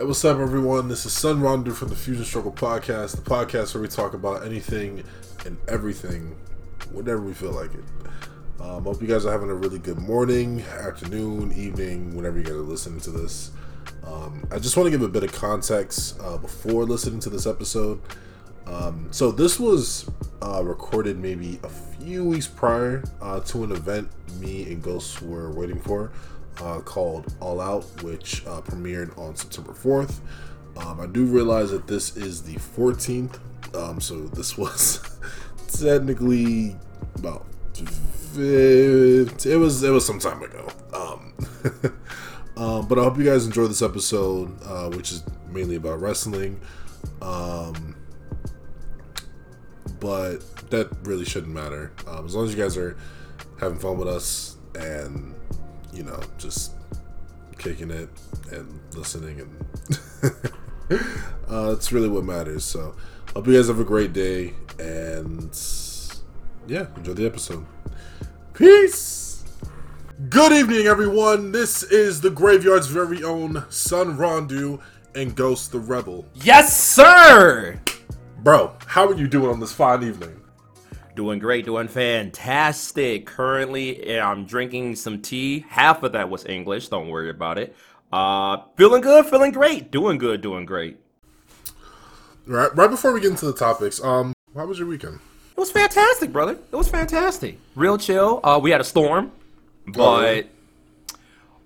Hey, what's up, everyone? This is Sonn Rondue from the Fusion Struggle Podcast, the podcast where we talk about anything and everything, whenever we feel like it. Um, hope you guys are having a really good morning, afternoon, evening, whenever you guys are listening to this. Um, I just want to give a bit of context uh, before listening to this episode. Um, so this was uh, recorded maybe a few weeks prior uh, to an event me and Ghost were waiting for uh, called All Out, which uh, premiered on September 4th. Um, I do realize that this is the 14th, um, so this was technically about it was it was some time ago. Um, um, but I hope you guys enjoy this episode, uh, which is mainly about wrestling. Um, but that really shouldn't matter. Um, as long as you guys are having fun with us and you know just kicking it and listening and uh, that's really what matters. So hope you guys have a great day and yeah, enjoy the episode. Peace. Good evening, everyone. This is the Graveyard's very own Sonn Rondue and Ghost the Rebel. Yes, sir. Bro, how are you doing on this fine evening? Doing great, doing fantastic. Currently, I'm drinking some tea. Half of that was English. Don't worry about it. Uh, feeling good, feeling great. Doing good, doing great. Right, right before we get into the topics, um, how was your weekend? It was fantastic, brother. It was fantastic. Real chill. Uh, we had a storm, but oh.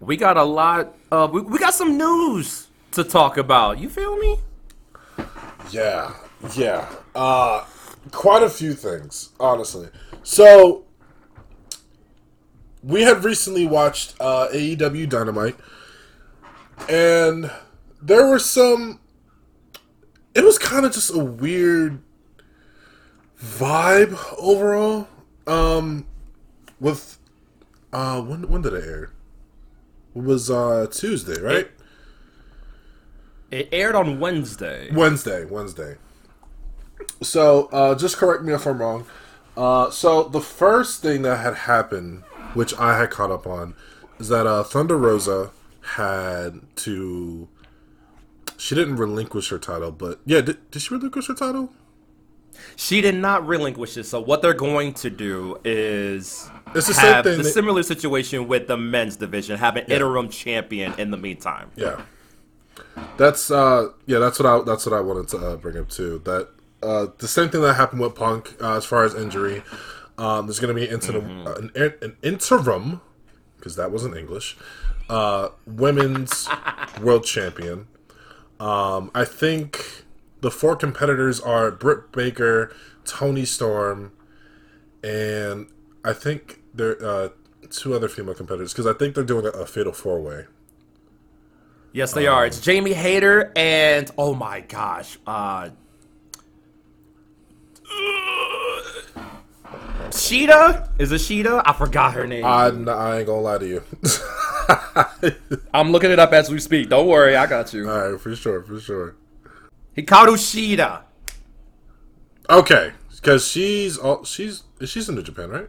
we got a lot of we, we got some news to talk about. You feel me? Yeah, yeah. Uh, quite a few things, honestly. So, we had recently watched uh, AEW Dynamite, and there were some. It was kind of just a weird vibe overall. Um, with uh, when when did it air? It was uh Tuesday, right? It, it aired on Wednesday. Wednesday, Wednesday. So, uh, just correct me if I'm wrong. Uh, so the first thing that had happened, which I had caught up on, is that uh, Thunder Rosa had to. She didn't relinquish her title, but yeah, did, did she relinquish her title? She did not relinquish it. So what they're going to do is it's the have the that... similar situation with the men's division, have an yeah. interim champion in the meantime. Yeah, that's uh, yeah, that's what I that's what I wanted to uh, bring up too. That uh, the same thing that happened with Punk uh, as far as injury. Um, there's going to be an interim, mm-hmm. uh, an, an, interim, because that wasn't English, uh, women's world champion. Um, I think the four competitors are Britt Baker, Toni Storm, and I think there uh, two other female competitors because I think they're doing a, a fatal four way. Yes, they um, are. It's Jamie Hayter and oh my gosh, uh, Shida? Is it Shida? I forgot her name. I, I ain't gonna lie to you. I'm looking it up as we speak. Don't worry, I got you. All right, for sure, for sure. Hikaru Shida. Okay, because she's all she's she's in Japan, right?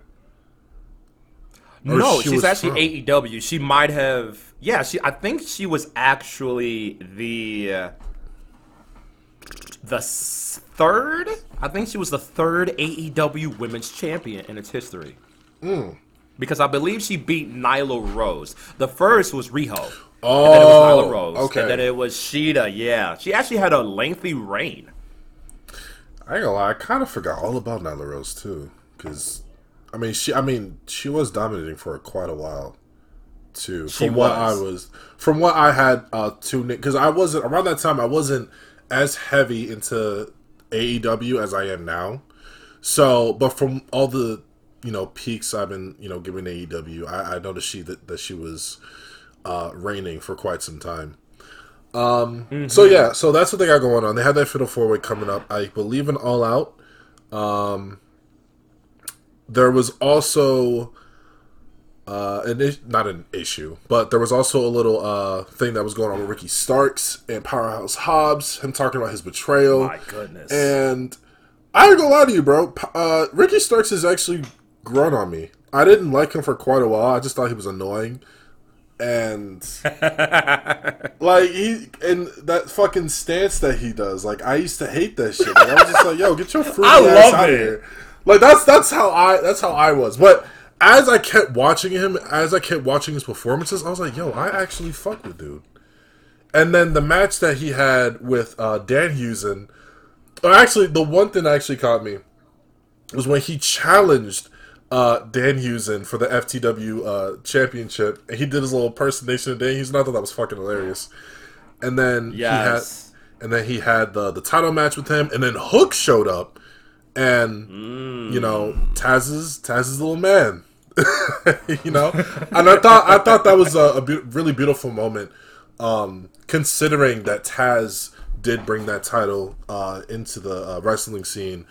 Or no, she she's actually from? AEW. She might have, yeah. She, I think she was actually the uh, the third. I think she was the third AEW Women's Champion in its history. Mm. Because I believe she beat Nyla Rose. The first was Riho. Oh, and then it was Nyla oh, Rose. Okay. And then it was Shida. Yeah, she actually had a lengthy reign. I ain't gonna lie, I kind of forgot all about Nyla Rose too. Because, I mean, she, I mean, she was dominating for quite a while too. From what I was, from what I had uh tuned in, because I wasn't around that time. I wasn't as heavy into AEW as I am now. So, but from all the you know peaks I've been you know giving AEW, I, I noticed she that, that she was uh, reigning for quite some time. Um, mm-hmm. So yeah, so that's what they got going on. They have that Fatal Four Way coming up. I believe in All Out. Um, there was also uh, an is- not an issue, but there was also a little uh, thing that was going on with Ricky Starks and Powerhouse Hobbs. Him talking about his betrayal. My goodness. And I ain't gonna lie to you, bro. Uh, Ricky Starks has actually grown on me. I didn't like him for quite a while. I just thought he was annoying. and like he and that fucking stance that he does. Like I used to hate that shit. Like, I was just like, yo, get your fruit I ass out it. here. Like that's that's how I that's how I was. But as I kept watching him, as I kept watching his performances, I was like, yo, I actually fuck with dude. And then the match that he had with uh, Danhausen, or actually the one thing that actually caught me was when he challenged uh, Danhausen for the FTW uh, championship, and he did his little impersonation of Danhausen. I thought that was fucking hilarious. And then yes. he had, and then he had the the title match with him, and then Hook showed up, and mm. you know Taz's Taz's little man, you know, and I thought I thought that was a, a be- really beautiful moment, um, considering that Taz did bring that title uh, into the uh, wrestling scene,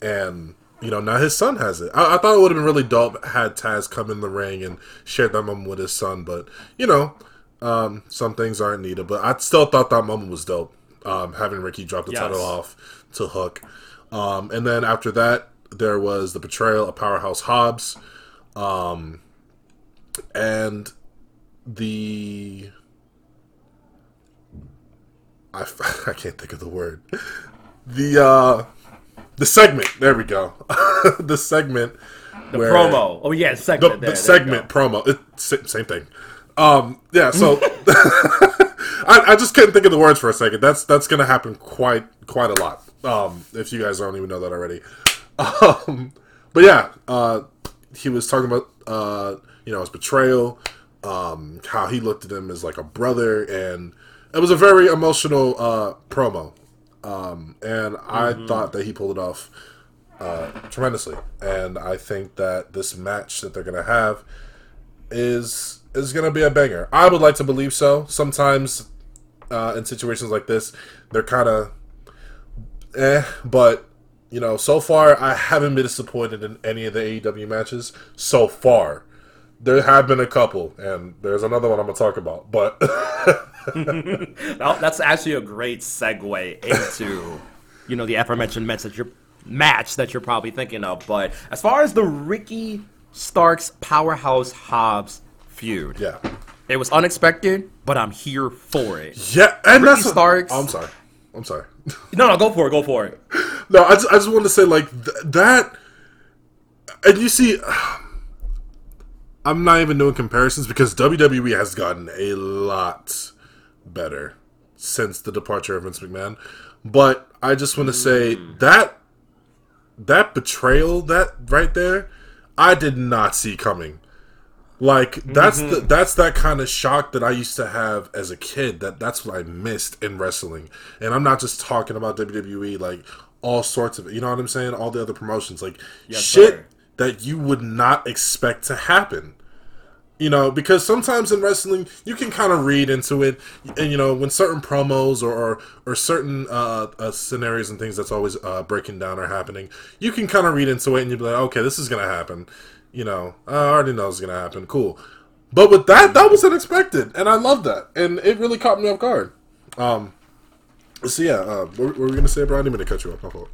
and you know, now his son has it. I, I thought it would have been really dope had Taz come in the ring and shared that moment with his son, but you know, um, some things aren't needed. But I still thought that moment was dope. Um, having Ricky drop the yes. title off to Hook, um, and then after that, there was the betrayal of Powerhouse Hobbs, um, and the I, I can't think of the word. The uh the segment. There we go. the segment. The promo. Oh yeah, segment. The, there, the segment promo. It, same thing. Um, yeah. So I, I, just couldn't think of the words for a second. That's that's gonna happen quite quite a lot. Um, if you guys don't even know that already. Um, but yeah, uh, he was talking about uh, you know his betrayal, um, how he looked at him as like a brother, and it was a very emotional uh, promo. Um, and I mm-hmm. thought that he pulled it off uh, tremendously. And I think that this match that they're gonna have is is gonna be a banger. I would like to believe so. Sometimes uh, in situations like this, they're kind of eh, but you know, so far I haven't been disappointed in any of the AEW matches so far. There have been a couple, and there's another one I'm gonna talk about, but that's actually a great segue into, you know, the aforementioned match that you're match that you're probably thinking of. But as far as the Ricky Starks Powerhouse Hobbs feud, yeah, it was unexpected, but I'm here for it. Yeah, and Ricky that's Starks. oh, I'm sorry. I'm sorry. No, no, go for it. Go for it. no, I just, I just wanted to say like th- that, and you see. I'm not even doing comparisons because WWE has gotten a lot better since the departure of Vince McMahon. But I just want to say mm. that that betrayal, that right there, I did not see coming. Like that's mm-hmm. the that's that kind of shock that I used to have as a kid. That that's what I missed in wrestling, and I'm not just talking about WWE. Like all sorts of, you know what I'm saying? All the other promotions, like yes, shit sir. that you would not expect to happen you know because sometimes in wrestling you can kind of read into it and you know when certain promos or or, or certain uh, uh, scenarios and things that's always uh, breaking down or happening you can kind of read into it and you'd be like okay this is gonna happen you know i already know it's gonna happen. Cool. But with that that was unexpected and i love that and it really caught me off guard. Um so yeah uh, what, what were we gonna say brian? I didn't mean to cut you off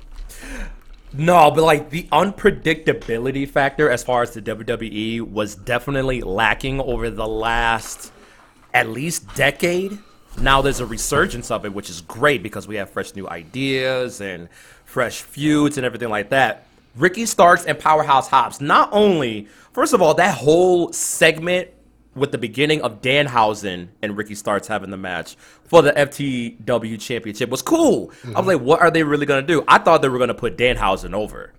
no, but like the unpredictability factor as far as the WWE was definitely lacking over the last at least decade. Now there's a resurgence of it, which is great because we have fresh new ideas and fresh feuds and everything like that. Ricky Starks and Powerhouse Hobbs, not only, first of all, that whole segment with the beginning of Danhausen and Ricky Starks having the match for the FTW championship was cool. Mm-hmm. I was like, what are they really gonna do? I thought they were gonna put Danhausen over.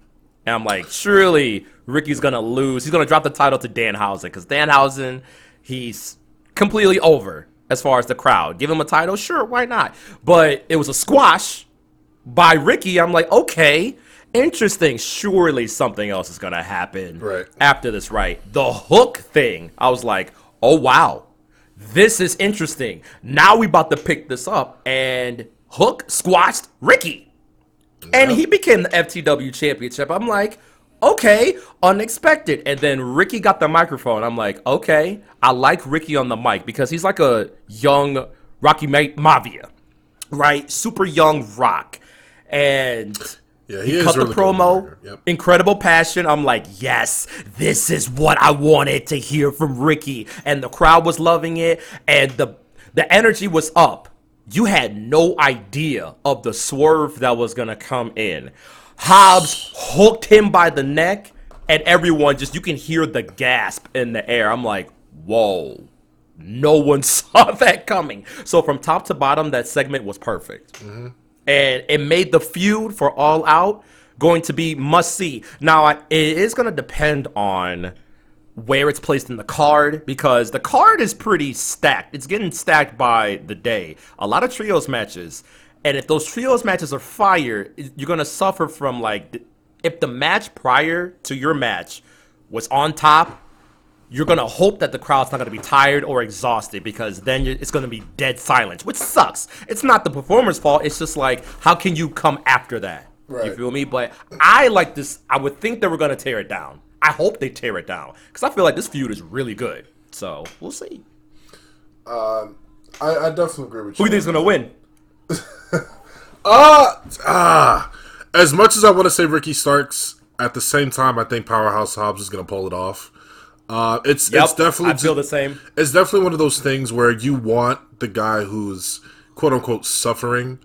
And I'm like, surely Ricky's gonna lose. He's gonna drop the title to Danhausen because Danhausen, he's completely over as far as the crowd. Give him a title, sure, why not? But it was a squash by Ricky. I'm like, okay, interesting. Surely something else is gonna happen right. after this, right? The hook thing. I was like, oh wow, this is interesting. Now we about to pick this up, and Hook squashed Ricky, yep. and he became the FTW championship. I'm like, okay, unexpected. And then Ricky got the microphone. I'm like, okay, I like Ricky on the mic because he's like a young Rocky Maivia, right? Super young Rock, and Yeah, he, he cut really the promo. Yep. Incredible passion. I'm like, yes, this is what I wanted to hear from Ricky, and the crowd was loving it, and the the energy was up. You had no idea of the swerve that was gonna come in. Hobbs hooked him by the neck, and everyone just you can hear the gasp in the air. I'm like, whoa. No one saw that coming. So from top to bottom, that segment was perfect. Mm-hmm and it made the feud for All Out going to be must see. Now, it is going to depend on where it's placed in the card because the card is pretty stacked. It's getting stacked by the day. A lot of trios matches. And if those trios matches are fire, you're going to suffer from like if the match prior to your match was on top you're going to hope that the crowd's not going to be tired or exhausted because then it's going to be dead silence, which sucks. It's not the performer's fault. It's just like, how can you come after that? Right. You feel me? But I like this. I would think they were going to tear it down. I hope they tear it down because I feel like this feud is really good. So we'll see. Um, I, I definitely agree with you. Who do you think's going to win? uh, ah. As much as I want to say Ricky Starks, at the same time, I think Powerhouse Hobbs is going to pull it off. Uh, it's yep, it's definitely I feel the same. It's definitely one of those things where you want the guy who's quote unquote suffering,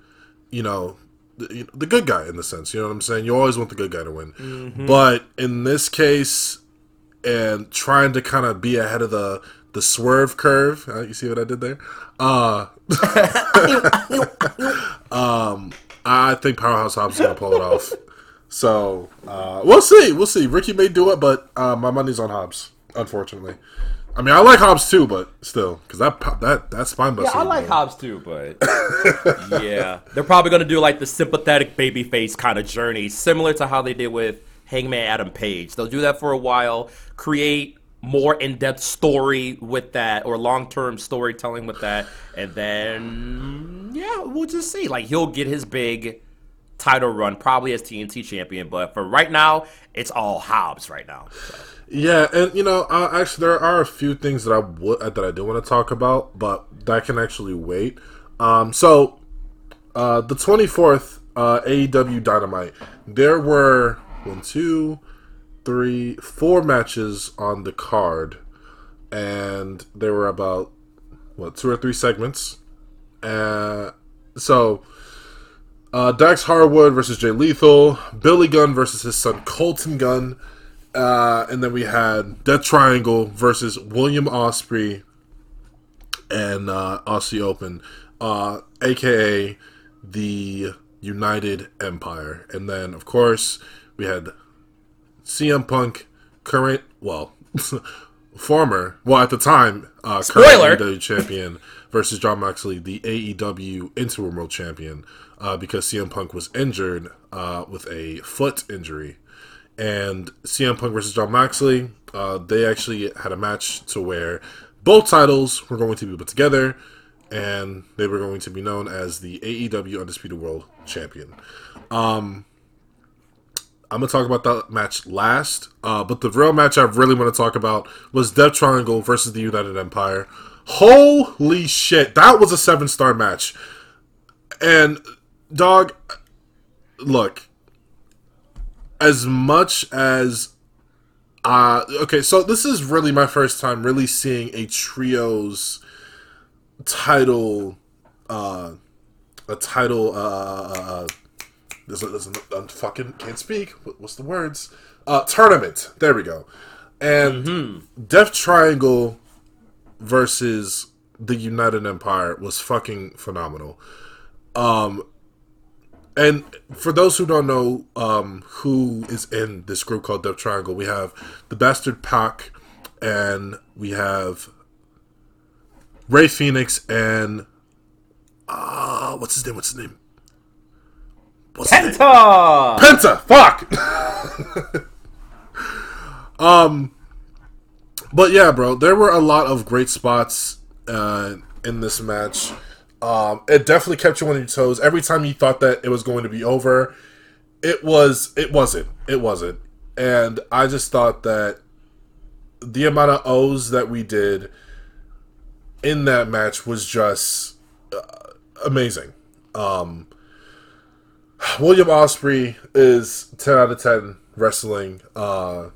you know, the, the good guy in the sense. You know what I'm saying? You always want the good guy to win, mm-hmm. but in this case, and trying to kind of be ahead of the the swerve curve. Uh, you see what I did there? Uh, um, I think Powerhouse Hobbs is gonna pull it off. So uh, we'll see. We'll see. Ricky may do it, but uh, my money's on Hobbs unfortunately. I mean, I like Hobbs too, but still, because that that that spine buster. Yeah, I like Hobbs too, but yeah, they're probably gonna do like the sympathetic babyface kind of journey, similar to how they did with Hangman Adam Page. They'll do that for a while, create more in-depth story with that, or long-term storytelling with that, and then yeah, we'll just see. Like he'll get his big title run, probably as TNT champion, but for right now, it's all Hobbs right now. So. Yeah, and you know, uh, actually, there are a few things that I would that I do want to talk about, but that can actually wait. Um, so, uh, the twenty fourth uh, AEW Dynamite, there were one, two, three, four matches on the card, and there were about what two or three segments. Uh, so. Uh, Dax Harwood versus Jay Lethal, Billy Gunn versus his son Colten Gunn, uh, and then we had Death Triangle versus William Ospreay and uh, Aussie Open, uh, aka the United Empire. And then, of course, we had CM Punk, current, well, former, well, at the time, uh, Spoiler. current AEW champion versus Jon Moxley, the AEW Interim World Champion, uh, because CM Punk was injured uh, with a foot injury and CM Punk versus Jon Moxley. Uh, they actually had a match to where both titles were going to be put together, and they were going to be known as the AEW Undisputed World Champion. Um, I'm gonna talk about that match last, uh, but the real match I really want to talk about was Death Triangle versus the United Empire. Holy shit, that was a seven star match. And dog, look, as much as uh okay, so this is really my first time really seeing a trios title uh a title uh, uh, uh there's a, there's a, a fucking can't speak what's the words? Uh tournament there we go. And mm-hmm. death triangle versus the united empire was fucking phenomenal. Um and for those who don't know um, who is in this group called Death Triangle, we have the Bastard Pac, and we have Rey Fenix, and uh, what's his name? What's his name? What's Penta. His name? Penta. Fuck. um, but yeah, bro, there were a lot of great spots uh, in this match. Um, it definitely kept you on your toes. Every time you thought that it was going to be over, it was. It wasn't. It wasn't. And I just thought that the amount of O's that we did in that match was just uh, amazing. Um, William Ospreay is ten out of ten wrestling. Uh,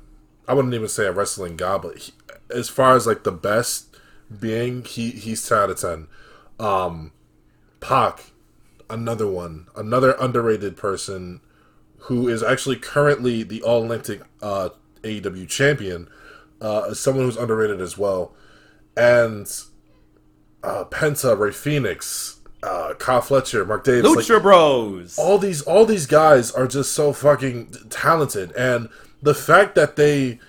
I wouldn't even say a wrestling god, but he, as far as like the best being, he he's ten out of ten. Um, Pac, another one, another underrated person who is actually currently the All Atlantic uh, AEW champion, uh, someone who's underrated as well, and uh, Penta, Rey Fenix, uh, Kyle Fletcher, Mark Davis, Lucha like, Bros. All these, all these guys are just so fucking talented, and the fact that they,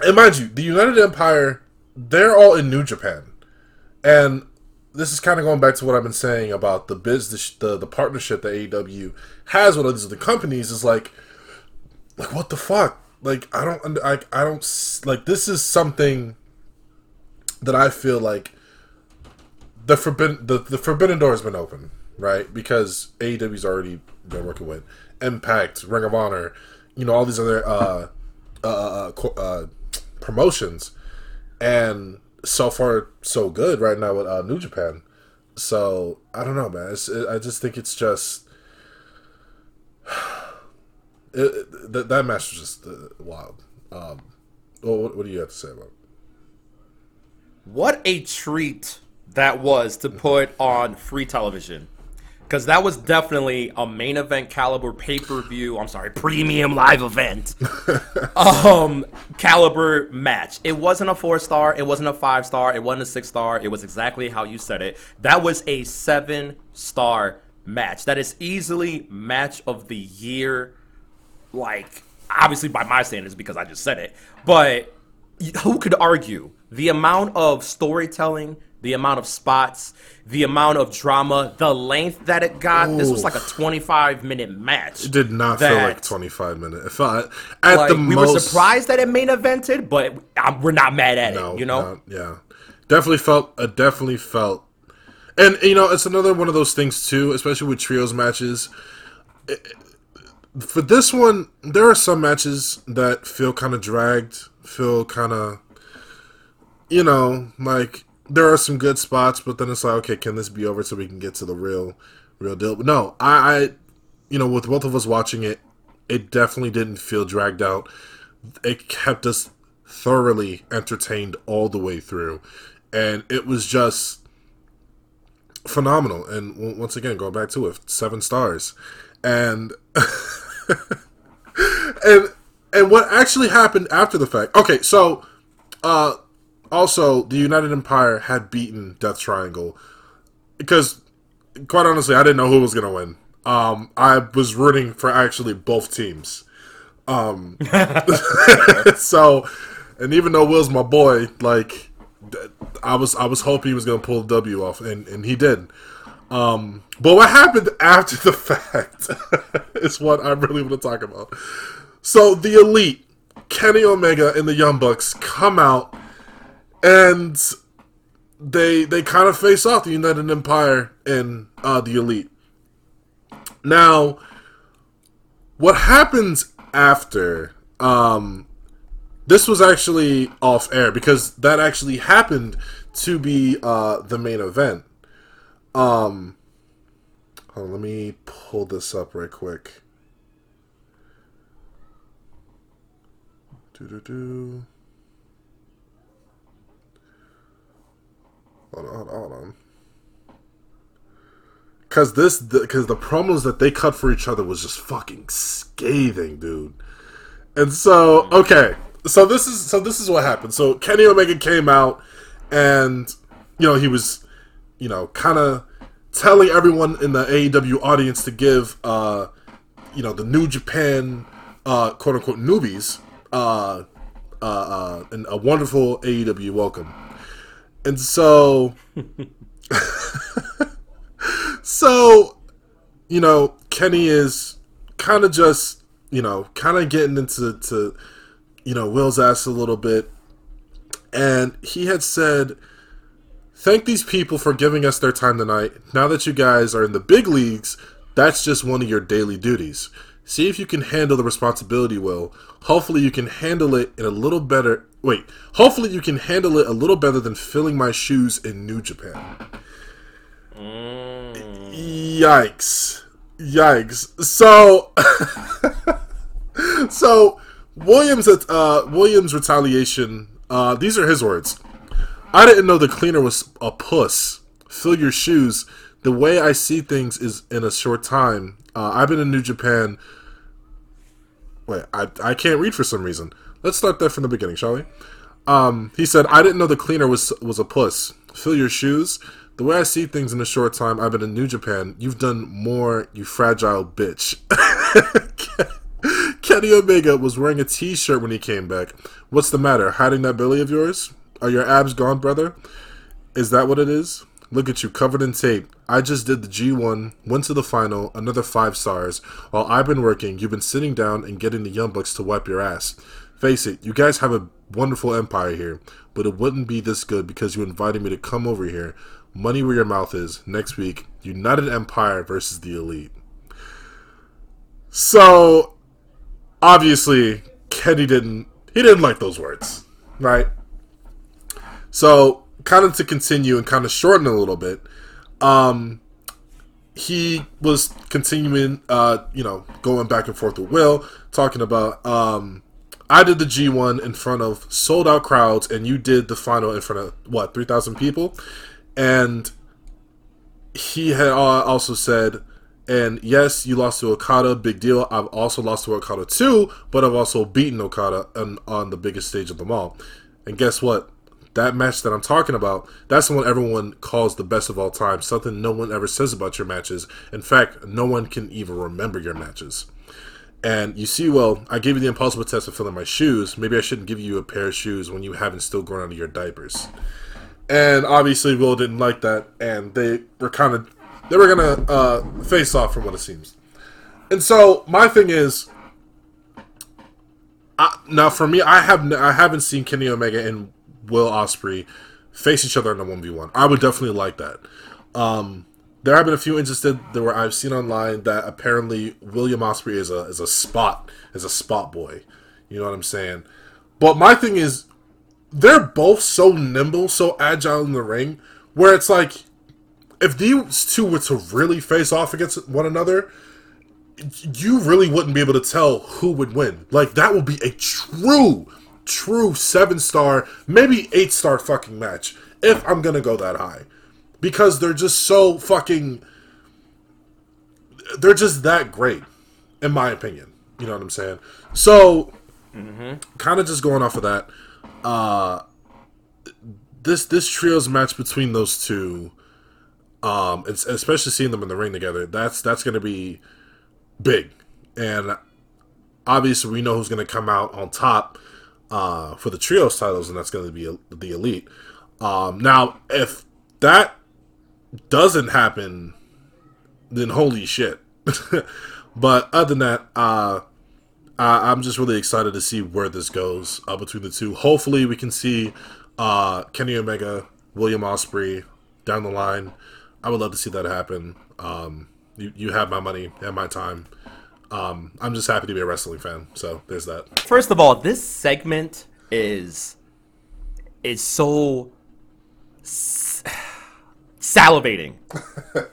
and mind you, the United Empire, they're all in New Japan, and this is kind of going back to what I've been saying about the business, the the partnership that AEW has with these other companies is like, like what the fuck? Like I don't, I, I don't like this is something that I feel like the forbidden the, the forbidden door has been open, right? Because AEW's already been working with Impact, Ring of Honor, you know, all these other uh, uh, uh, uh promotions, and so far so good right now with uh, New Japan. So I don't know, man. It, I just think it's just it, it, that that match was just uh, wild. Um, what, what do you have to say about? it? What a treat that was to put on free television because that was definitely a main event caliber pay per view. I'm sorry, premium live event, um, caliber match. It wasn't a four star. It wasn't a five star. It wasn't a six star. It was exactly how you said it. That was a seven star match. That is easily match of the year. Like obviously by my standards because I just said it, but who could argue the amount of storytelling the amount of spots, the amount of drama, the length that it got. Ooh. This was like a 25 minute match. It did not feel like 25 minutes. It felt at like, the we most, were surprised that it main evented, but I'm, we're not mad at no, it. You know? Not, yeah, definitely felt. I definitely felt, and you know, it's another one of those things too, especially with trios matches. It, for this one, there are some matches that feel kind of dragged, feel kind of, you know, like there are some good spots, but then it's like, okay, can this be over so we can get to the real, real deal? But no, I, I, you know, with both of us watching it, it definitely didn't feel dragged out. It kept us thoroughly entertained all the way through, and it was just phenomenal. And once again, going back to it, seven stars, and and and what actually happened after the fact. Okay, so. Uh, also, the United Empire had beaten Death Triangle because, quite honestly, I didn't know who was going to win. Um, I was rooting for actually both teams. Um, so, and even though Will's my boy, like I was, I was hoping he was going to pull the W off, and and he did. Um, but what happened after the fact is what I really want to talk about. So the elite, Kenny Omega and the Young Bucks come out and they they kind of face off the United Empire and uh, the Elite. Now, what happens after? Um, this was actually off air because that actually happened to be uh, the main event. Um, on, let me pull this up right quick. Do do do. Hold on, hold on. Cause this, because the, the promos that they cut for each other was just fucking scathing, dude. And so, okay, so this is so this is what happened. So Kenny Omega came out, and you know he was, you know, kind of telling everyone in the AEW audience to give, uh, you know, the New Japan, uh, quote unquote newbies, uh, uh, uh, and a wonderful AEW welcome. And so, so, you know, Kenny is kind of just, you know, kind of getting into, to, you know, Will's ass a little bit. And he had said, Thank these people for giving us their time tonight. Now that you guys are in the big leagues, that's just one of your daily duties. See if you can handle the responsibility well. Hopefully, you can handle it in a little better. Wait, hopefully, you can handle it a little better than filling my shoes in New Japan. Mm. Yikes. Yikes! So, so Williams uh, Williams retaliation. Uh, these are his words. I didn't know the cleaner was a puss. Fill your shoes. The way I see things is in a short time. Uh, I've been in New Japan. Wait, I I can't read for some reason. Let's start that from the beginning, shall we? Um, he said, "I didn't know the cleaner was was a puss. Fill your shoes. The way I see things in a short time, I've been in New Japan. You've done more, you fragile bitch." Kenny Omega was wearing a T-shirt when he came back. What's the matter? Hiding that belly of yours? Are your abs gone, brother? Is that what it is? Look at you, covered in tape. I just did the G1, went to the final, another five stars. While I've been working, you've been sitting down and getting the Young Bucks to wipe your ass. Face it, you guys have a wonderful empire here, but it wouldn't be this good because you invited me to come over here. Money where your mouth is. Next week, United Empire versus the Elite. So, obviously, Kenny didn't. He didn't like those words, right? So, kind of to continue and kind of shorten a little bit, um, he was continuing, uh, you know, going back and forth with Will, talking about um, I did the G1 in front of sold out crowds, and you did the final in front of what three thousand people, and he had also said, and yes, you lost to Okada, big deal. I've also lost to Okada too, but I've also beaten Okada on, on the biggest stage of them all. And guess what? That match that I'm talking about, that's the one everyone calls the best of all time. Something no one ever says about your matches. In fact, no one can even remember your matches. And you see, well, I gave you the impossible test of filling my shoes. Maybe I shouldn't give you a pair of shoes when you haven't still grown out of your diapers. And obviously, Will didn't like that, and they were kind of they were gonna uh, face off from what it seems. And so my thing is, I, now for me, I have I haven't seen Kenny Omega and Will Ospreay face each other in a one v one. I would definitely like that. Um, there have been a few instances that where I've seen online that apparently William Ospreay is a is a spot is a spot boy. You know what I'm saying? But my thing is, they're both so nimble, so agile in the ring, where it's like, if these two were to really face off against one another, you really wouldn't be able to tell who would win. Like that would be a true, true seven star, maybe eight star fucking match if I'm gonna go that high because they're just so fucking they're just that great in my opinion. You know what i'm saying? So mm-hmm. kind of just going off of that uh this this trios match between those two um it's especially seeing them in the ring together that's that's gonna be big. And obviously we know who's gonna come out on top uh for the trios titles and that's gonna be the elite. Um now if that doesn't happen, then holy shit. but other than that, uh, I, am just really excited to see where this goes uh, between the two. Hopefully, we can see uh, Kenny Omega, William Ospreay down the line. I would love to see that happen. Um, you, you have my money and my time. Um, I'm just happy to be a wrestling fan. So there's that. First of all, this segment is is so salivating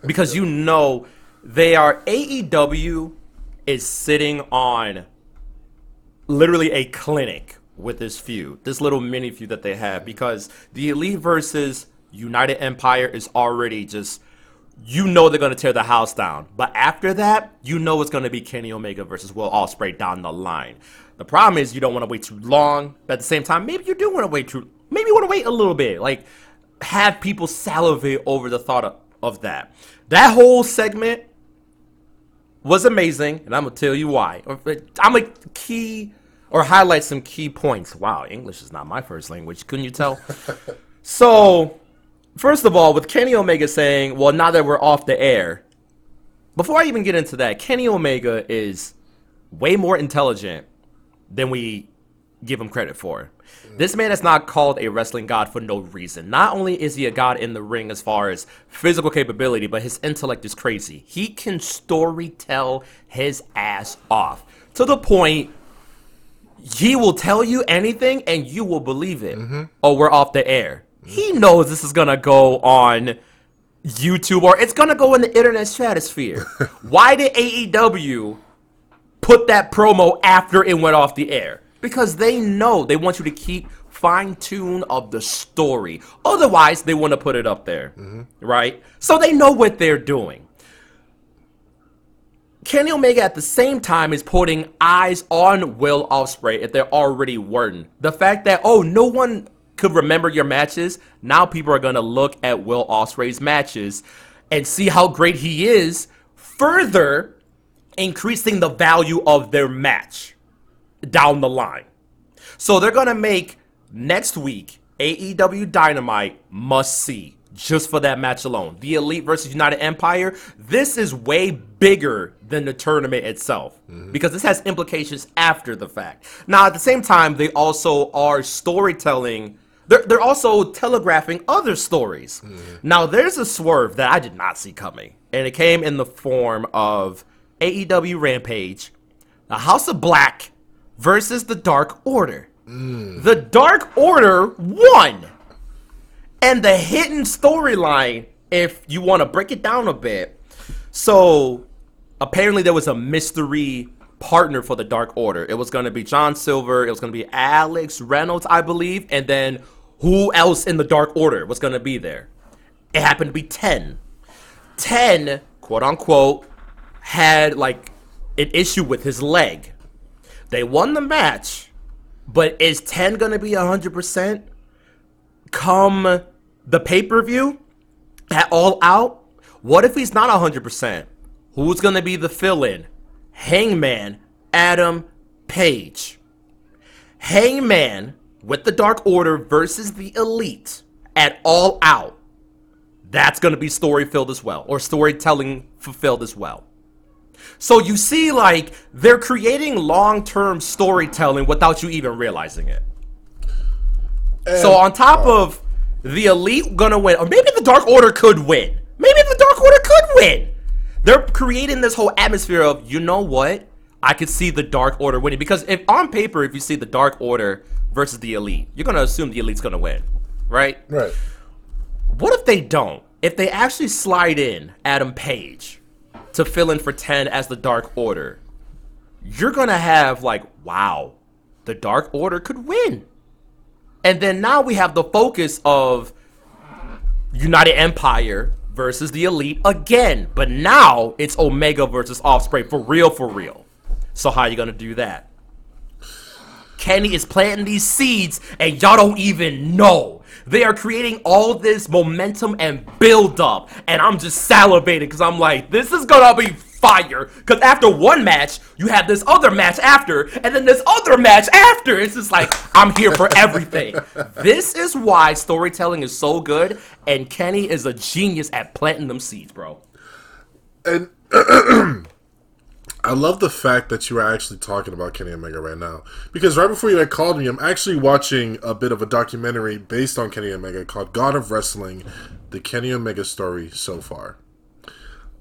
because you know they are AEW is sitting on literally a clinic with this feud, this little mini feud that they have because the Elite versus United Empire is already just you know they're going to tear the house down. But after that, you know it's going to be Kenny Omega versus Will Ospreay down the line. The problem is you don't want to wait too long, but at the same time, maybe you do want to wait too maybe you want to wait a little bit. Like have people salivate over the thought of, of that. That whole segment was amazing, and I'm gonna tell you why. I'm a key or highlight some key points. Wow, English is not my first language. Couldn't you tell? so, first of all, with Kenny Omega saying, "Well, now that we're off the air," before I even get into that, Kenny Omega is way more intelligent than we give him credit for. This man is not called a wrestling god for no reason. Not only is he a god in the ring as far as physical capability, but his intellect is crazy. He can story tell his ass off to the point he will tell you anything and you will believe it. Mm-hmm. Oh, we're off the air. He knows this is gonna go on YouTube or it's gonna go in the internet stratosphere. Why did AEW put that promo after it went off the air? Because they know they want you to keep fine tune of the story. Otherwise, they want to put it up there, mm-hmm. right? So they know what they're doing. Kenny Omega at the same time is putting eyes on Will Ospreay if they're already weren't. The fact that oh no one could remember your matches, now people are gonna look at Will Ospreay's matches and see how great he is, further increasing the value of their match down the line. So they're gonna make next week AEW Dynamite must see just for that match alone. The Elite versus United Empire, this is way bigger than the tournament itself mm-hmm. because this has implications after the fact. Now, at the same time, they also are storytelling. They're, they're also telegraphing other stories. Mm-hmm. Now, there's a swerve that I did not see coming, and it came in the form of AEW Rampage, the House of Black versus the Dark Order. Mm. The Dark Order won. And the hidden storyline, if you want to break it down a bit, so apparently there was a mystery partner for the Dark Order. It was going to be John Silver, it was going to be Alex Reynolds, I believe, and then who else in the Dark Order was going to be there? It happened to be 10. 10, quote unquote, had like an issue with his leg. They won the match, but is 10 going to be 100% come the pay per view at All Out, what if he's not 100%? Who's going to be the fill in? Hangman, Adam Page. Hangman with the Dark Order versus the Elite at All Out. That's going to be story filled as well, or storytelling fulfilled as well. So you see, like, they're creating long term storytelling without you even realizing it. And, so on top uh, of the elite gonna win, or maybe the Dark Order could win. Maybe the Dark Order could win. They're creating this whole atmosphere of, you know what? I could see the Dark Order winning because if on paper, if you see the Dark Order versus the Elite, you're gonna assume the Elite's gonna win, right? Right. What if they don't? If they actually slide in Adam Page to fill in for ten as the Dark Order, you're gonna have like, wow, the Dark Order could win. And then now we have the focus of United Empire versus the Elite again. But now it's Omega versus Ospreay for real, for real. So how are you gonna do that? Kenny is planting these seeds and y'all don't even know. They are creating all this momentum and build up. And I'm just salivating because I'm like, this is gonna be fire. Because after one match, you have this other match after, and then this other match after. It's just like, I'm here for everything. this is why storytelling is so good, and Kenny is a genius at planting them seeds, bro. And I love the fact that you are actually talking about Kenny Omega right now. Because right before you had called me, I'm actually watching a bit of a documentary based on Kenny Omega called God of Wrestling, the Kenny Omega story so far.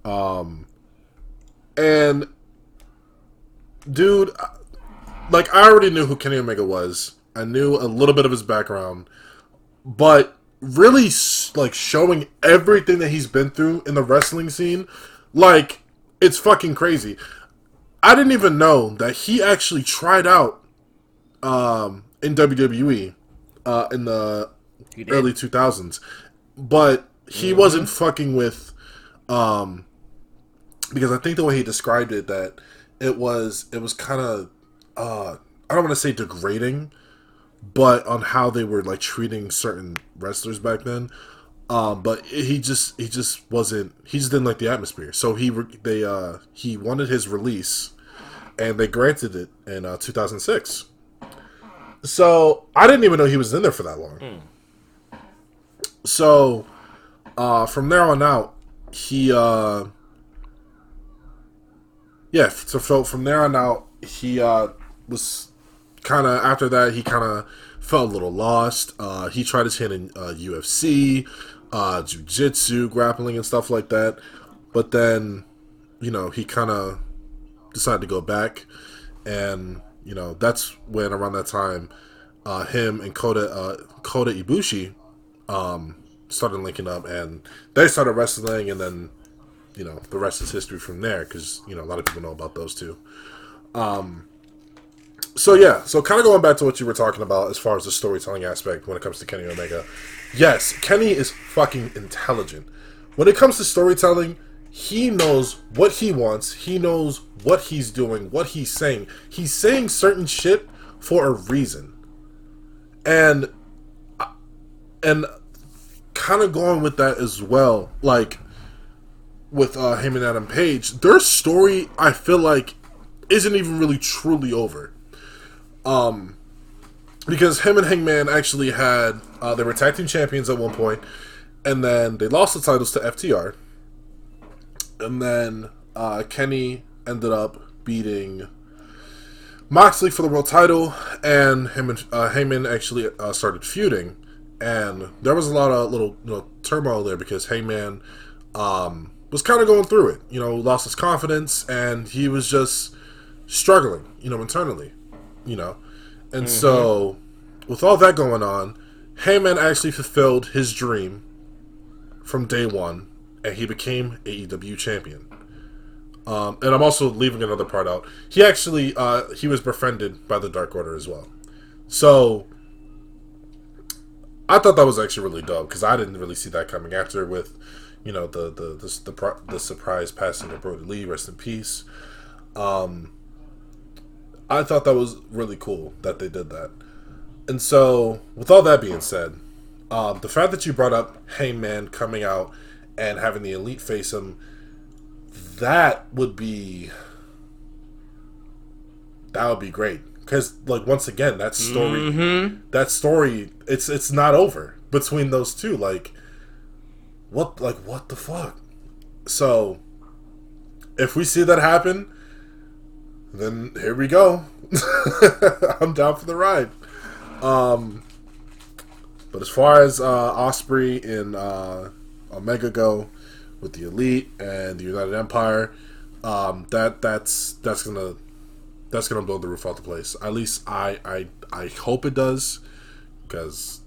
Um, and dude, like I already knew who Kenny Omega was. I knew a little bit of his background, but really like showing everything that he's been through in the wrestling scene, like it's fucking crazy. I didn't even know that he actually tried out um, in WWE uh, in the early 2000s, but he mm-hmm. wasn't fucking with um, because I think the way he described it that it was it was kind of uh, I don't want to say degrading, but on how they were like treating certain wrestlers back then. Um, but he just he just wasn't he just didn't like the atmosphere. So he they uh, he wanted his release, and they granted it in uh, 2006. So I didn't even know he was in there for that long. Mm. So uh, from there on out, he uh, yeah, so, so from there on out, he uh, was kind of after that he kind of felt a little lost. Uh, he tried his hand in uh, UFC, uh, jiu-jitsu, grappling, and stuff like that. But then, you know, he kind of decided to go back, and you know that's when around that time, uh, him and Kota uh, Kota Ibushi um, started linking up, and they started wrestling, and then you know the rest is history from there because you know a lot of people know about those two. Um, so yeah, so kind of going back to what you were talking about as far as the storytelling aspect when it comes to Kenny Omega. Yes, Kenny is fucking intelligent. When it comes to storytelling, he knows what he wants. He knows what he's doing, what he's saying. He's saying certain shit for a reason. And and kind of going with that as well, like with uh, him and Adam Page, their story I feel like isn't even really truly over. Um, because him and Hangman actually had uh, they were tag team champions at one point, and then they lost the titles to FTR, and then uh, Kenny ended up beating Moxley for the world title, and him and uh, actually uh, started feuding, and there was a lot of little you know, turmoil there because Hangman um, was kind of going through it, you know, lost his confidence, and he was just struggling, you know, internally, you know, and mm-hmm. so with all that going on, Hangman actually fulfilled his dream from day one, and he became AEW champion. Um, and I'm also leaving another part out. He actually uh, he was befriended by the Dark Order as well. So I thought that was actually really dope because I didn't really see that coming after with you know the the the the, the surprise passing of Brodie Lee, rest in peace. Um, I thought that was really cool that they did that. And so, with all that being said, um, the fact that you brought up Hangman coming out and having the elite face him that would be that would be great because like once again that story mm-hmm. that story it's it's not over between those two like what like what the fuck so if we see that happen then here we go i'm down for the ride um but as far as uh ospreay and uh omega go with the elite and the United Empire, um, that that's that's gonna that's gonna blow the roof off the place. At least I I I hope it does, because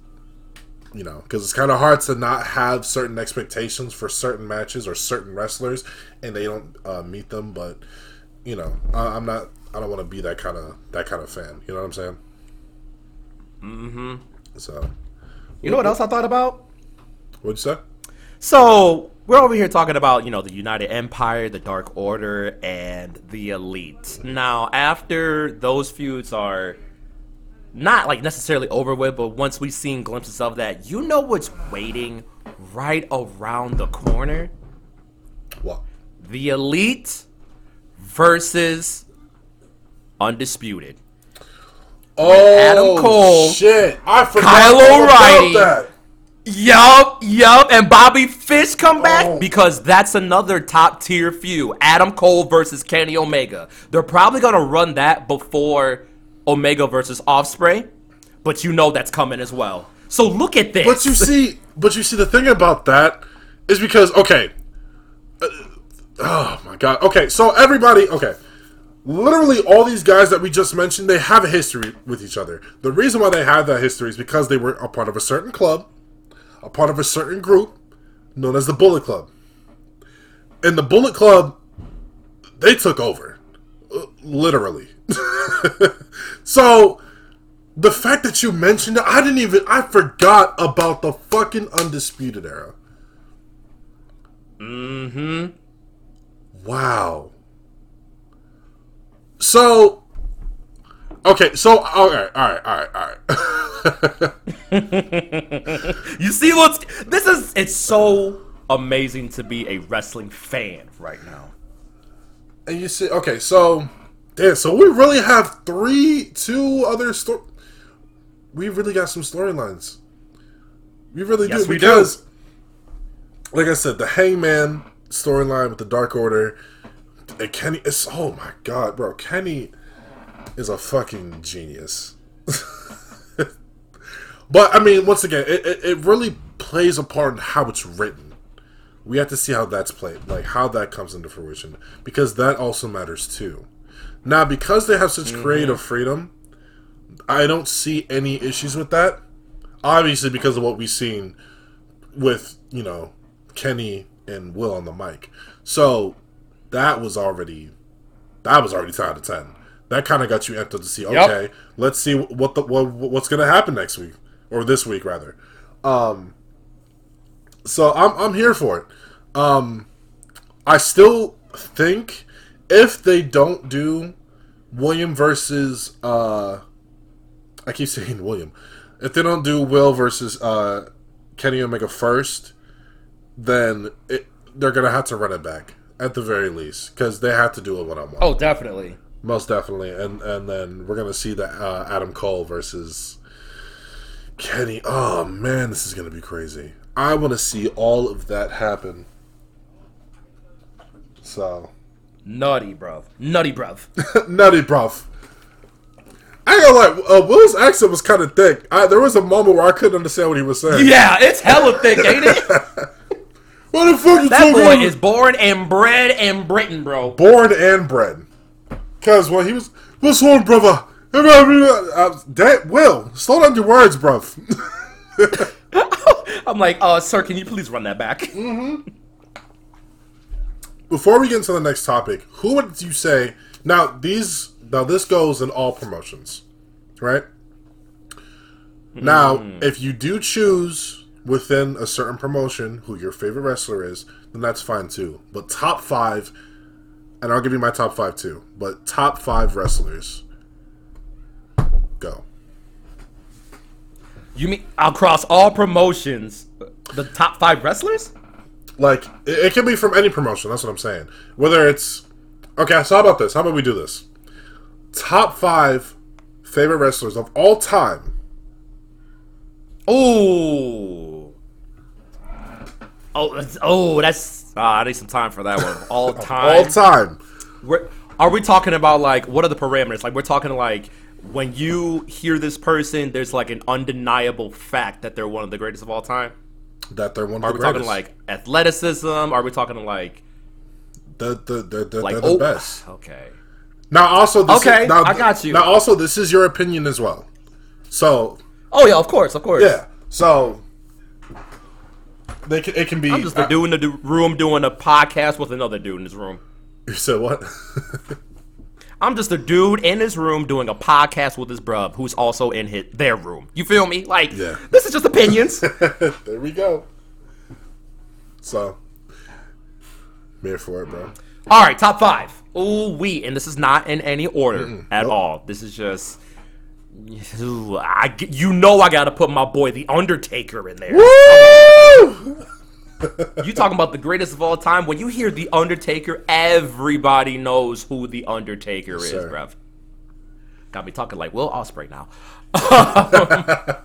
you know because it's kind of hard to not have certain expectations for certain matches or certain wrestlers and they don't uh, meet them. But you know I, am not I don't want to be that kind of that kind of fan. You know what I'm saying? Mm-hmm. So, you know what else I thought about? What'd you say? So we're over here talking about, you know, the United Empire, the Dark Order, and the Elite. Now, after those feuds are not like necessarily over with, but once we've seen glimpses of that, you know what's waiting right around the corner? What? The Elite versus Undisputed. Oh, Adam Cole, shit! I forgot Kyle O'Reilly, Yup, yup, and Bobby Fish come back oh. because that's another top tier feud. Adam Cole versus Kenny Omega. They're probably gonna run that before Omega versus Ospreay, but you know that's coming as well. So look at this. But you see, but you see, the thing about that is because okay, uh, oh my god, okay, so everybody, okay, literally all these guys that we just mentioned, they have a history with each other. The reason why they have that history is because they were a part of a certain club a part of a certain group known as the Bullet Club. And the Bullet Club, they took over. Uh, literally. so, the fact that you mentioned it, I didn't even, I forgot about the fucking Undisputed Era. Mm hmm. Wow. So, okay, so, all right, all right, all right, all right. you see what's this is it's so amazing to be a wrestling fan right now. And you see okay, so yeah, so we really have three two other story we really got some storylines. We really yes, do we because do. like I said, the Hangman storyline with the Dark Order and Kenny is oh my god, bro. Kenny is a fucking genius. But I mean, once again, it, it, it really plays a part in how it's written. We have to see how that's played, like how that comes into fruition, because that also matters too. Now, because they have such mm-hmm. creative freedom, I don't see any issues with that. Obviously, because of what we've seen with you know Kenny and Will on the mic. So that was already that was already ten out of ten. That kind of got you amped up to see. Okay, yep. let's see what the what, what's going to happen next week or this week rather. Um, so I'm I'm here for it. Um, I still think if they don't do William versus uh, I keep saying William. If they don't do Will versus uh, Kenny Omega first, then it, they're gonna have to run it back at the very least because they have to do it one on one. Oh, definitely, most definitely, and and then we're gonna see the uh, Adam Cole versus Kenny. Oh man, this is gonna be crazy. I want to see all of that happen. So nutty, bro. Nutty, bro. nutty, bro. I ain't gonna lie, uh, Will's accent was kind of thick. I, there was a moment where I couldn't understand what he was saying. Yeah, it's hella thick, ain't it? what the fuck you That boy is born and bred in Britain, bro. Born and bred. Cause when he was, what's wrong, brother? Uh, that Will, slow down your words, bro. I'm like, uh, sir, can you please run that back? Mm-hmm. Before we get into the next topic, who would you say? Now these, now this goes in all promotions, right? Mm. Now, if you do choose within a certain promotion who your favorite wrestler is, then that's fine too. But top five, and I'll give you my top five too. But top five wrestlers, go. You mean across all promotions, the top five wrestlers? Like it, it can be from any promotion. That's what I'm saying. Whether it's okay. So how about this? How about we do this? Top five favorite wrestlers of all time. Oh. Oh, that's, oh, that's. Uh, I need some time for that one. All time. all time. We're, are we talking about like what are the parameters? Like we're talking like when you hear this person, there's like an undeniable fact that they're one of the greatest of all time. That they're one of are the greatest. Are we talking like athleticism? Are we talking like the the the, the like, they're the oh, best? Okay. Now also this okay, is, now, I got you. Now also this is your opinion as well. So. Oh yeah, of course, of course. Yeah. So. They can, it can be. I'm just the dude in the room doing a podcast with another dude in his room. You said what? I'm just a dude in his room doing a podcast with his brub who's also in his, their room. You feel me? Like, yeah. this is just opinions. there we go. So, I'm here for it, bro. All right, top five. Ooh, we, and this is not in any order Mm-mm. at nope. all. This is just. I, you know I gotta put my boy the Undertaker in there. Woo! you talking about the greatest of all time? When you hear the Undertaker, everybody knows who the Undertaker is, Sir. bruv. Got me talking like Will Ospreay now.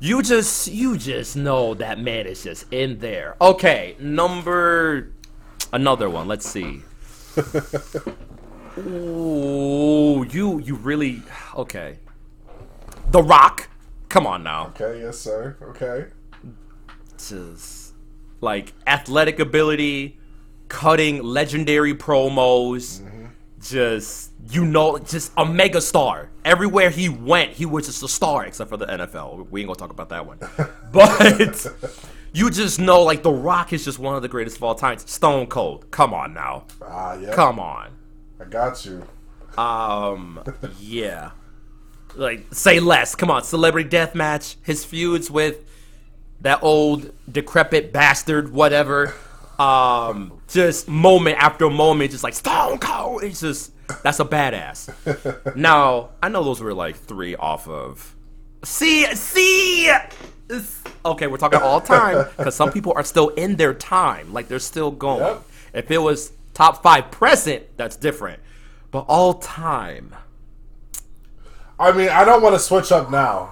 you just you just know that man is just in there. Okay, number another one. Let's see. Ooh, you you really okay. The Rock. Come on now. Okay, yes, sir. Okay. Just like athletic ability, cutting legendary promos, mm-hmm. just you know, just a mega star. Everywhere he went, he was just a star, except for the NFL. We ain't gonna talk about that one. but you just know, like, The Rock is just one of the greatest of all time. Stone Cold. Come on now. Ah, yeah. Come on. I got you. Um, yeah. Like, say less. Come on, Celebrity Death Match. His feuds with that old decrepit bastard, whatever. Um, just moment after moment, just like Stone Cold. It's just that's a badass. now I know those were like three off of. See, see. Okay, we're talking all time because some people are still in their time, like they're still going. Yep. If it was top five present, that's different. But all time. I mean, I don't want to switch up now,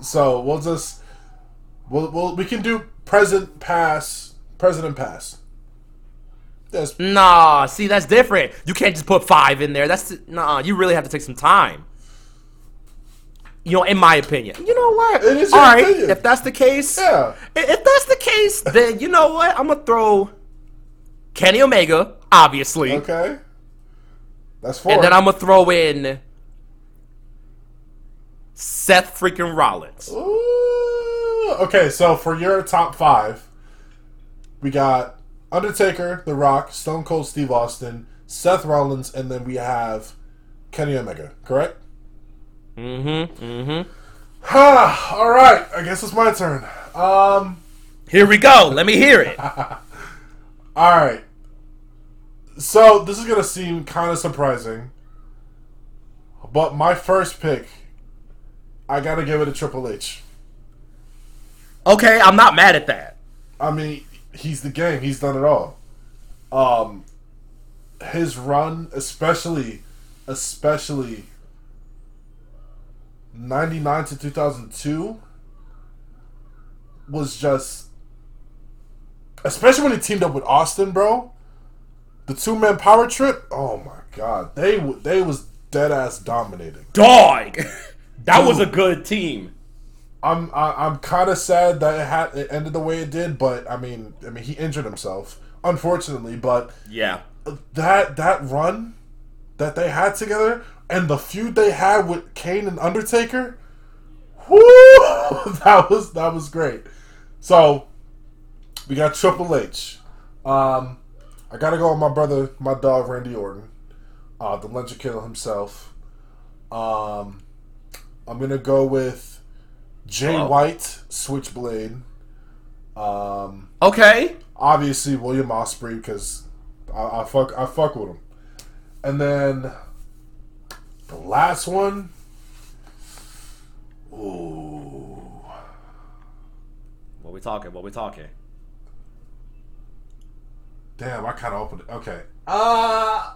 so we'll just well, well, we can do present, pass, president, pass. Yes. Nah, see, that's different. You can't just put five in there. That's nah. You really have to take some time. You know, in my opinion. You know what? It is All right. Opinion. If that's the case, yeah. If that's the case, then you know what? I'm gonna throw Kenny Omega, obviously. Okay. That's four. And then I'm gonna throw in Seth freaking Rollins. Ooh okay, so for your top five, we got Undertaker, The Rock, Stone Cold Steve Austin, Seth Rollins, and then we have Kenny Omega. Correct? Mm-hmm. Mm-hmm. Ha! All right. I guess it's my turn. Um. Here we go. Let me hear it. All right. So this is gonna seem kind of surprising, but my first pick, I gotta give it a Triple H. Okay, I'm not mad at that. I mean, he's the game. He's done it all. Um, his run, especially, especially ninety nine to two thousand two, was just, especially when he teamed up with Austin, bro. The two man power trip. Oh my god, they they was dead ass dominating. Dog, that Dude. was a good team. I'm I, I'm kind of sad that it had it ended the way it did, but I mean I mean he injured himself unfortunately, but yeah, that that run that they had together and the feud they had with Kane and Undertaker, whoo, that was that was great. So we got Triple H. Um, I gotta go with my brother, my dog Randy Orton, uh, the Legend Killer himself. Um, I'm gonna go with Jay? White, Switchblade. Um, okay. Obviously, William Ospreay because I, I, fuck I fuck with him. And then the last one. Ooh. What we talking? What we talking? Damn, I kind of opened it. Okay. Uh.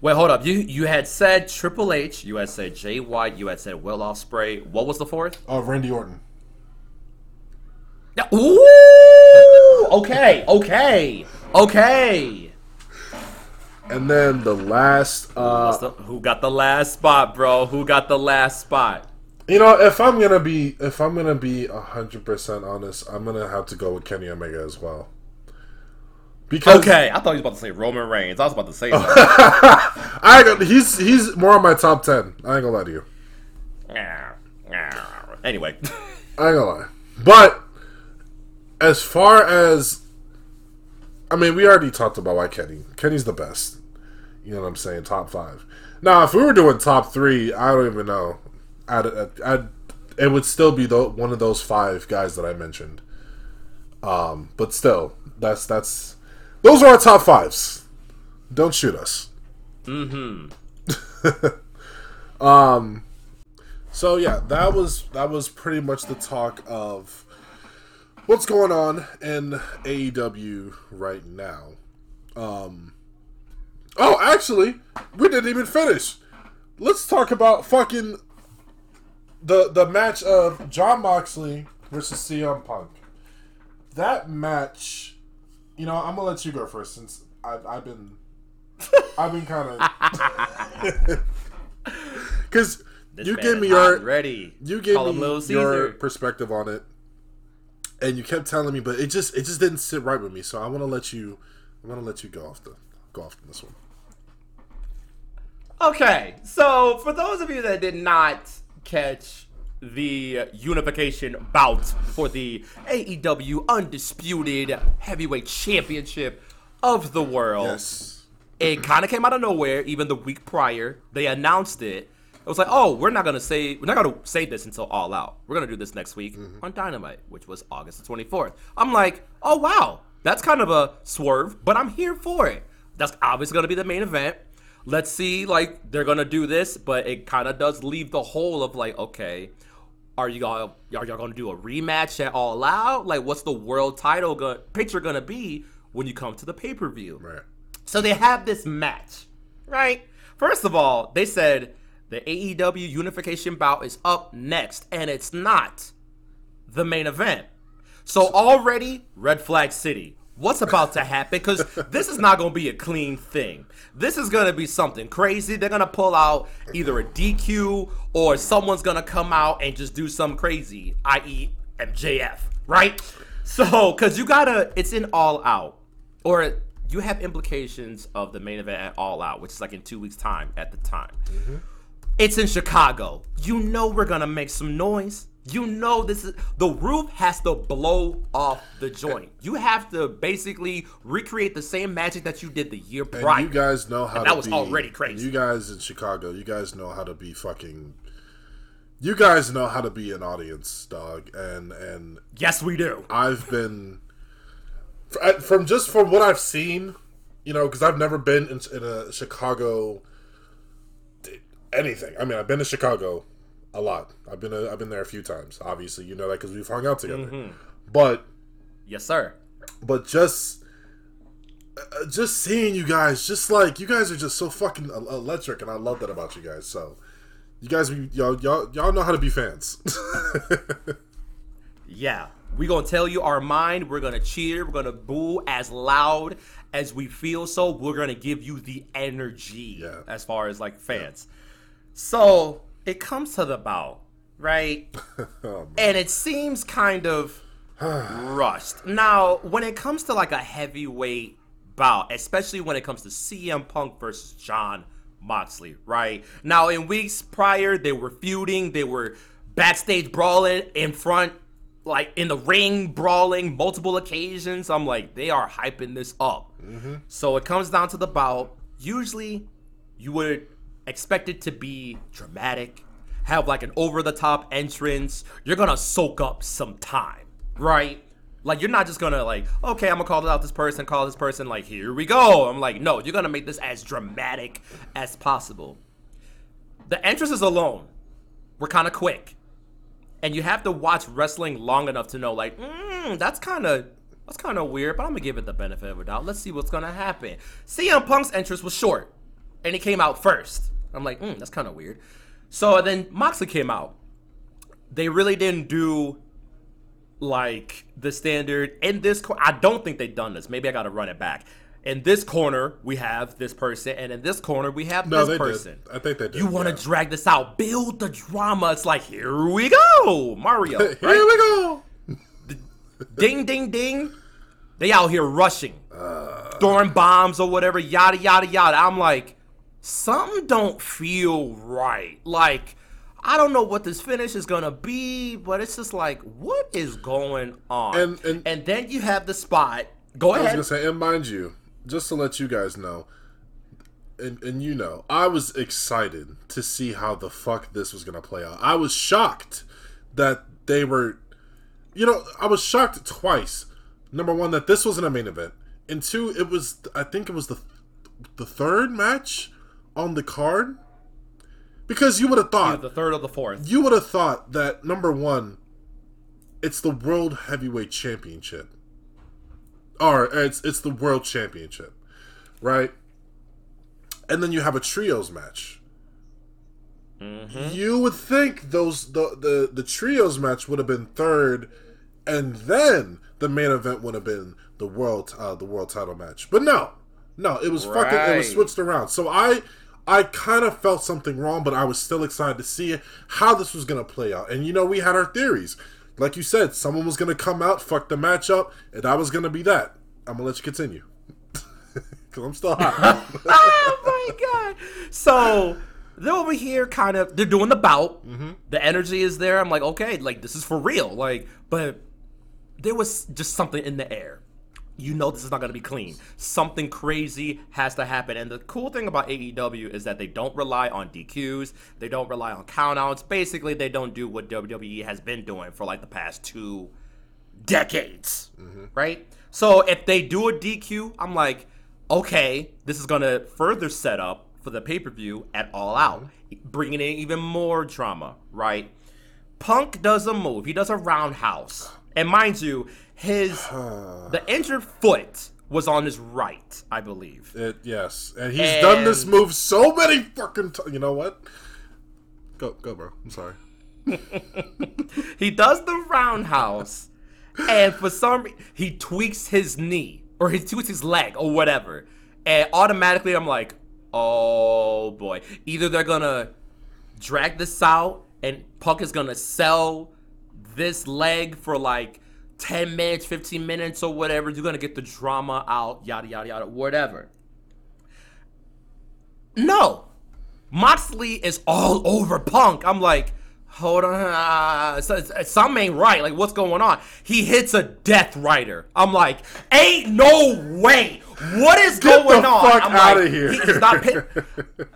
Wait, hold up. You you had said Triple H. You had said Jay White. You had said Will Ospreay. What was the fourth? Uh, Randy Orton. Yeah. Ooh. Okay. Okay. Okay. And then the last. Uh, the, who got the last spot, bro? Who got the last spot? You know, if I'm gonna be if I'm gonna be hundred percent honest, I'm gonna have to go with Kenny Omega as well. Because okay, I thought he was about to say Roman Reigns. I was about to say. I he's he's more on my top ten. I ain't gonna lie to you. Anyway, I ain't gonna lie, but as far as I mean, we already talked about why Kenny. Kenny's the best. You know what I'm saying? Top five. Now, if we were doing top three, I don't even know. I'd, I'd, I'd it would still be the, one of those five guys that I mentioned. Um, but still, that's that's those are our top fives. Don't shoot us. Mm-hmm. um. So yeah, that was that was pretty much the talk of what's going on in AEW right now. Um. Oh, actually, we didn't even finish. Let's talk about fucking the the match of Jon Moxley versus CM Punk. That match you know, I'm gonna let you go first since I've, I've been, I've been kind of, because you gave me your ready. You gave Call me your perspective on it, and you kept telling me, but it just it just didn't sit right with me. So I want to let you, I want to let you go off the go off this one. Okay, so for those of you that did not catch the unification bout for the AEW Undisputed Heavyweight Championship of the world. Yes. It kind of came out of nowhere. Even the week prior, they announced it. It was like, oh, we're not gonna say we're not gonna say this until All Out. We're gonna do this next week mm-hmm. on Dynamite, which was August twenty fourth. I'm like, oh wow, that's kind of a swerve, but I'm here for it. That's obviously gonna be the main event. Let's see, like they're gonna do this, but it kind of does leave the hole of like, okay, are you gonna are y'all gonna do a rematch at All Out? Like, what's the world title go- picture gonna be when you come to the pay per view? Right. So they have this match, right? First of all, they said the AEW Unification bout is up next, and it's not the main event. So already, Red Flag City what's about to happen because this is not going to be a clean thing. This is going to be something crazy. They're going to pull out either a DQ or someone's going to come out and just do something crazy, i.e., MJF, right? So, because you got to, it's in All Out, or you have implications of the main event at All Out, which is like in two weeks' time at the time. Mm-hmm. It's in Chicago. You know we're going to make some noise. You know this is the roof has to blow off the joint. You have to basically recreate the same magic that you did the year prior. you guys know how and that was be, already crazy. You guys in Chicago, you guys know how to be fucking you guys know how to be an audience, dog, and and yes, we do. I've been from just from what I've seen, you know, because I've never been in, in a Chicago anything. I mean, I've been to Chicago a lot. I've been a, I've been there a few times. Obviously, you know that because we've hung out together. Mm-hmm. But yes, sir. But just uh, just seeing you guys, just like you guys are just so fucking electric, and I love that about you guys. So you guys, y'all y'all y'all know how to be fans. yeah, we gonna tell you our mind. We're gonna cheer. We're gonna boo as loud as we feel. So we're gonna give you the energy yeah. as far as like fans. Yeah. So it comes to the bout, right? oh, and it seems kind of rushed. Now, when it comes to like a heavyweight bout, especially when it comes to CM Punk versus Jon Moxley, right? Now, in weeks prior, they were feuding, they were backstage brawling in front, like in the ring, brawling multiple occasions. I'm like, they are hyping this up. Mm-hmm. So it comes down to the bout. Usually, you would expect it to be dramatic, have like an over the top entrance. You're gonna soak up some time, right? Like you're not just gonna like, okay, I'm gonna call out this person, call this person, like here we go. I'm like, no, you're gonna make this as dramatic as possible. The entrances alone were kind of quick, and you have to watch wrestling long enough to know, like, mm, that's kind of that's kind of weird, but I'm gonna give it the benefit of a doubt. Let's see what's gonna happen. CM Punk's entrance was short, and he came out first. I'm like, mm, that's kind of weird. So then Moxley came out. They really didn't do like the standard in this. I don't think they've done this. Maybe I got to run it back. In this corner, we have this person, and in this corner, we have no, this person. Did. I think they did. You want to yeah. drag this out, build the drama. It's like here we go, Mario. here right? we go. ding, ding, ding. They out here rushing, uh, throwing bombs or whatever, yada yada yada. I'm like, something don't feel right. Like, I don't know what this finish is gonna be, but it's just like, what is going on? And and, and then you have the spot. Go ahead. I was gonna say, and mind you, just to let you guys know, and and you know, I was excited to see how the fuck this was gonna play out. I was shocked that they were, you know, I was shocked twice. Number one, that this wasn't a main event, and two, it was. I think it was the the third match on the card because you would have thought the third or the fourth. You would have thought that number one, it's the World Heavyweight Championship, or it's it's the World Championship, right? And then you have a trios match. Mm-hmm. You would think those the, the the trios match would have been third, and then the main event would have been the world uh, the world title match. But no, no, it was right. fucking it was switched around. So I I kind of felt something wrong, but I was still excited to see it, how this was going to play out. And you know, we had our theories. Like you said, someone was going to come out, fuck the match up, and I was going to be that. I'm going to let you continue. Because I'm still hot. oh my God. So they're over here kind of, they're doing the bout. Mm-hmm. The energy is there. I'm like, okay, like this is for real. Like, but there was just something in the air you know this is not going to be clean. Something crazy has to happen. And the cool thing about AEW is that they don't rely on DQs, they don't rely on countouts. Basically, they don't do what WWE has been doing for like the past two decades, mm-hmm. right? So if they do a DQ, I'm like, okay, this is going to further set up for the pay per view at All Out, mm-hmm. bringing in even more drama, right? Punk does a move, he does a roundhouse. And mind you, his the injured foot was on his right, I believe. It, yes, and he's and done this move so many fucking times. You know what? Go, go, bro. I'm sorry. he does the roundhouse, and for some reason, he tweaks his knee or he tweaks his leg or whatever, and automatically I'm like, oh boy. Either they're gonna drag this out, and Punk is gonna sell this leg for like 10 minutes, 15 minutes, or whatever. You're gonna get the drama out, yada yada yada, whatever. No. Moxley is all over Punk. I'm like, hold on, uh, something ain't right. Like, what's going on? He hits a Death Rider. I'm like, ain't no way. What is Get going the on? Fuck I'm out like, of here. he is not.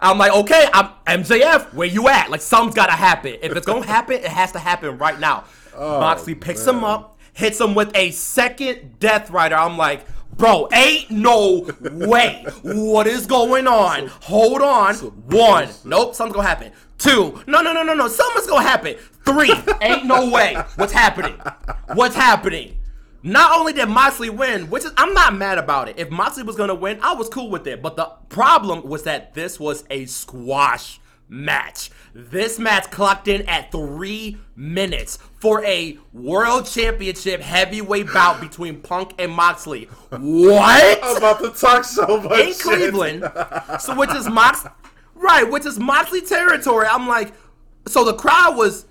I'm like, okay, I'm MJF. Where you at? Like, something's gotta happen. If it's gonna happen, it has to happen right now. Oh, Moxley picks him up, hits him with a second Death Rider. I'm like. Bro, ain't no way. What is going on? Hold on. One. Nope, something's gonna happen. Two. No, no, no, no, no. Something's gonna happen. Three. Ain't no way. What's happening? What's happening? Not only did Moxley win, which is I'm not mad about it. If Moxley was gonna win, I was cool with it. But the problem was that this was a squash match. This match clocked in at three minutes for a world championship heavyweight bout between Punk and Moxley. What? I'm about to talk so much. In Cleveland. so which is Mox Right, which is Moxley territory. I'm like, so the crowd was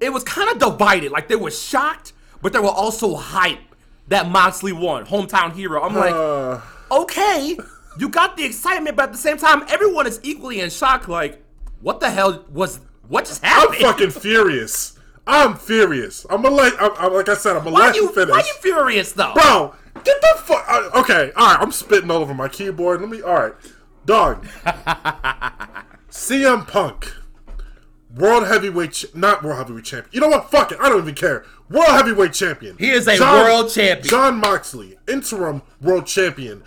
it was kind of divided. Like they were shocked, but they were also hype that Moxley won, hometown hero. I'm like, Uh, okay, you got the excitement, but at the same time, everyone is equally in shock. Like, what the hell was what just happened? I'm fucking furious. I'm furious. I'm gonna let. I'm, I'm- like I said, I'm gonna why let you finish. why you furious though? Bro, get the fuck. uh, Okay, all right. I'm spitting all over my keyboard. Let me. All right, dog. CM Punk, world heavyweight, ch- not world heavyweight champion. You know what? Fuck it. I don't even care. World heavyweight champion. He is a world champion. Jon Moxley, interim world champion.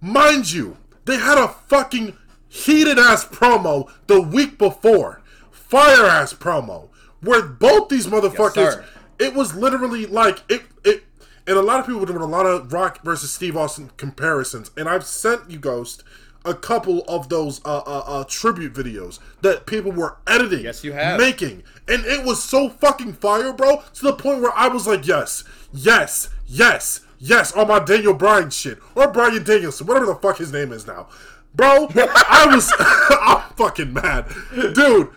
Mind you, they had a fucking heated ass promo the week before, fire ass promo, where both these motherfuckers. sir. it was literally like it. It and a lot of people were doing a lot of Rock versus Steve Austin comparisons, and I've sent you Ghost a couple of those uh, uh, uh, tribute videos that people were editing, Yes, you have. making, and it was so fucking fire, bro, to the point where I was like, yes, yes, yes, yes, on my Daniel Bryan shit or Bryan Danielson, whatever the fuck his name is now, bro. I was, I'm fucking mad, dude.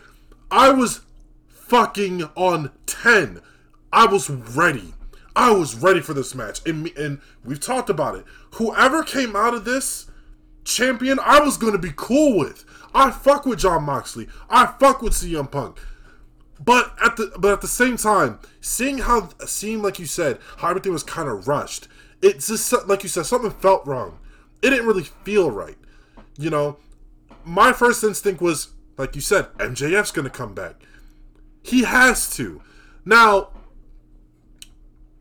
I was fucking on ten. I was ready. I was ready for this match, and and we've talked about it. Whoever came out of this champion, I was gonna be cool with. I fuck with Jon Moxley. I fuck with CM Punk. But at the but at the same time, seeing how seeing like you said how everything was kind of rushed, it's just like you said something felt wrong. It didn't really feel right. You know, my first instinct was like you said, MJF's gonna come back. He has to. Now,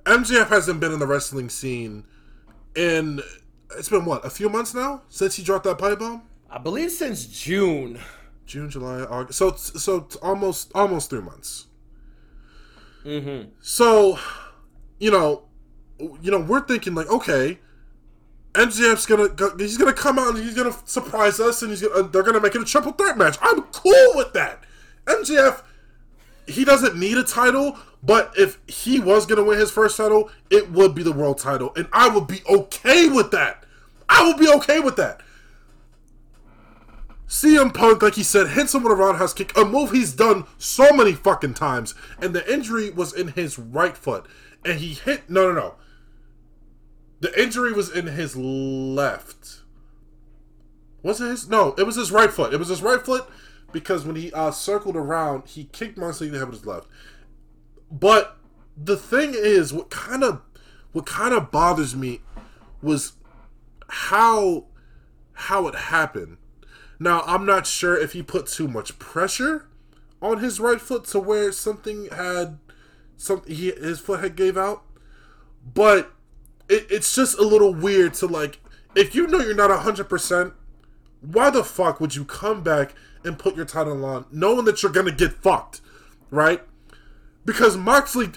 MJF hasn't been in the wrestling scene in it's been what a few months now since he dropped that pipe bomb. I believe since June. June, July, August. So so it's almost almost three months. Mm-hmm. So, you know, you know, we're thinking like, okay, MJF's gonna go, he's gonna come out and he's gonna surprise us, and he's gonna they're gonna make it a triple threat match. I'm cool with that. MJF, he doesn't need a title, but if he was gonna win his first title, it would be the world title, and I would be okay with that. I would be okay with that. CM Punk, like he said, hits him with a roundhouse kick, a move he's done so many fucking times, and the injury was in his right foot, and he hit. No, no, no. The injury was in his left. Was it his? No, it was his right foot. It was his right foot because when he uh, circled around, he kicked head with his left. But the thing is, what kind of what kind of bothers me was how how it happened. Now, I'm not sure if he put too much pressure on his right foot to where something had some he, his foot had gave out, but it, it's just a little weird to like if you know you're not 100%, why the fuck would you come back and put your title on knowing that you're to get fucked, right? Because Moxley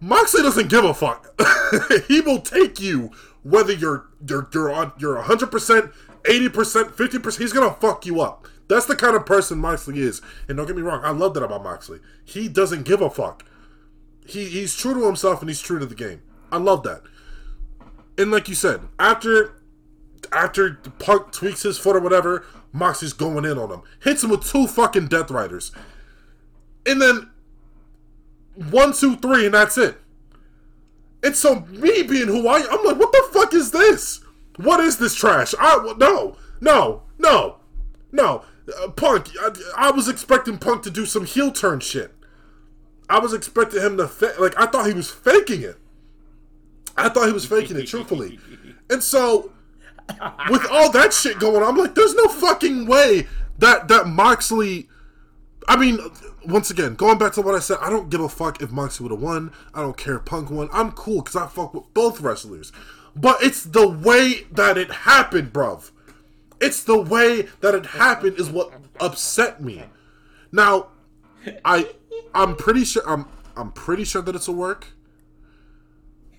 Moxley doesn't give a fuck. he will take you whether you're you're you're on you're 100%, 80%, 50%, he's to fuck you up. That's the kind of person Moxley is. And don't get me wrong, I love that about Moxley. He doesn't give a fuck. He he's true to himself and he's true to the game. I love that. And like you said, after after Punk tweaks his foot or whatever, Moxley's going in on him. Hits him with two fucking Death Riders. And then one, two, three, and that's it. And so me being who I I'm like, what the fuck is this? What is this trash? I no, no, no, no. Uh, Punk. I, I was expecting Punk to do some heel turn shit. I was expecting him to fa- like I thought he was faking it. I thought he was faking it, truthfully. And so, with all that shit going on, I'm like, there's no fucking way that that Moxley. I mean, once again, going back to what I said, I don't give a fuck if Moxley would have won. I don't care if Punk won. I'm cool because I fuck with both wrestlers. But it's the way that it happened, bruv. It's the way that it happened is what upset me. Now, I I'm pretty sure I'm I'm pretty sure that it's a work.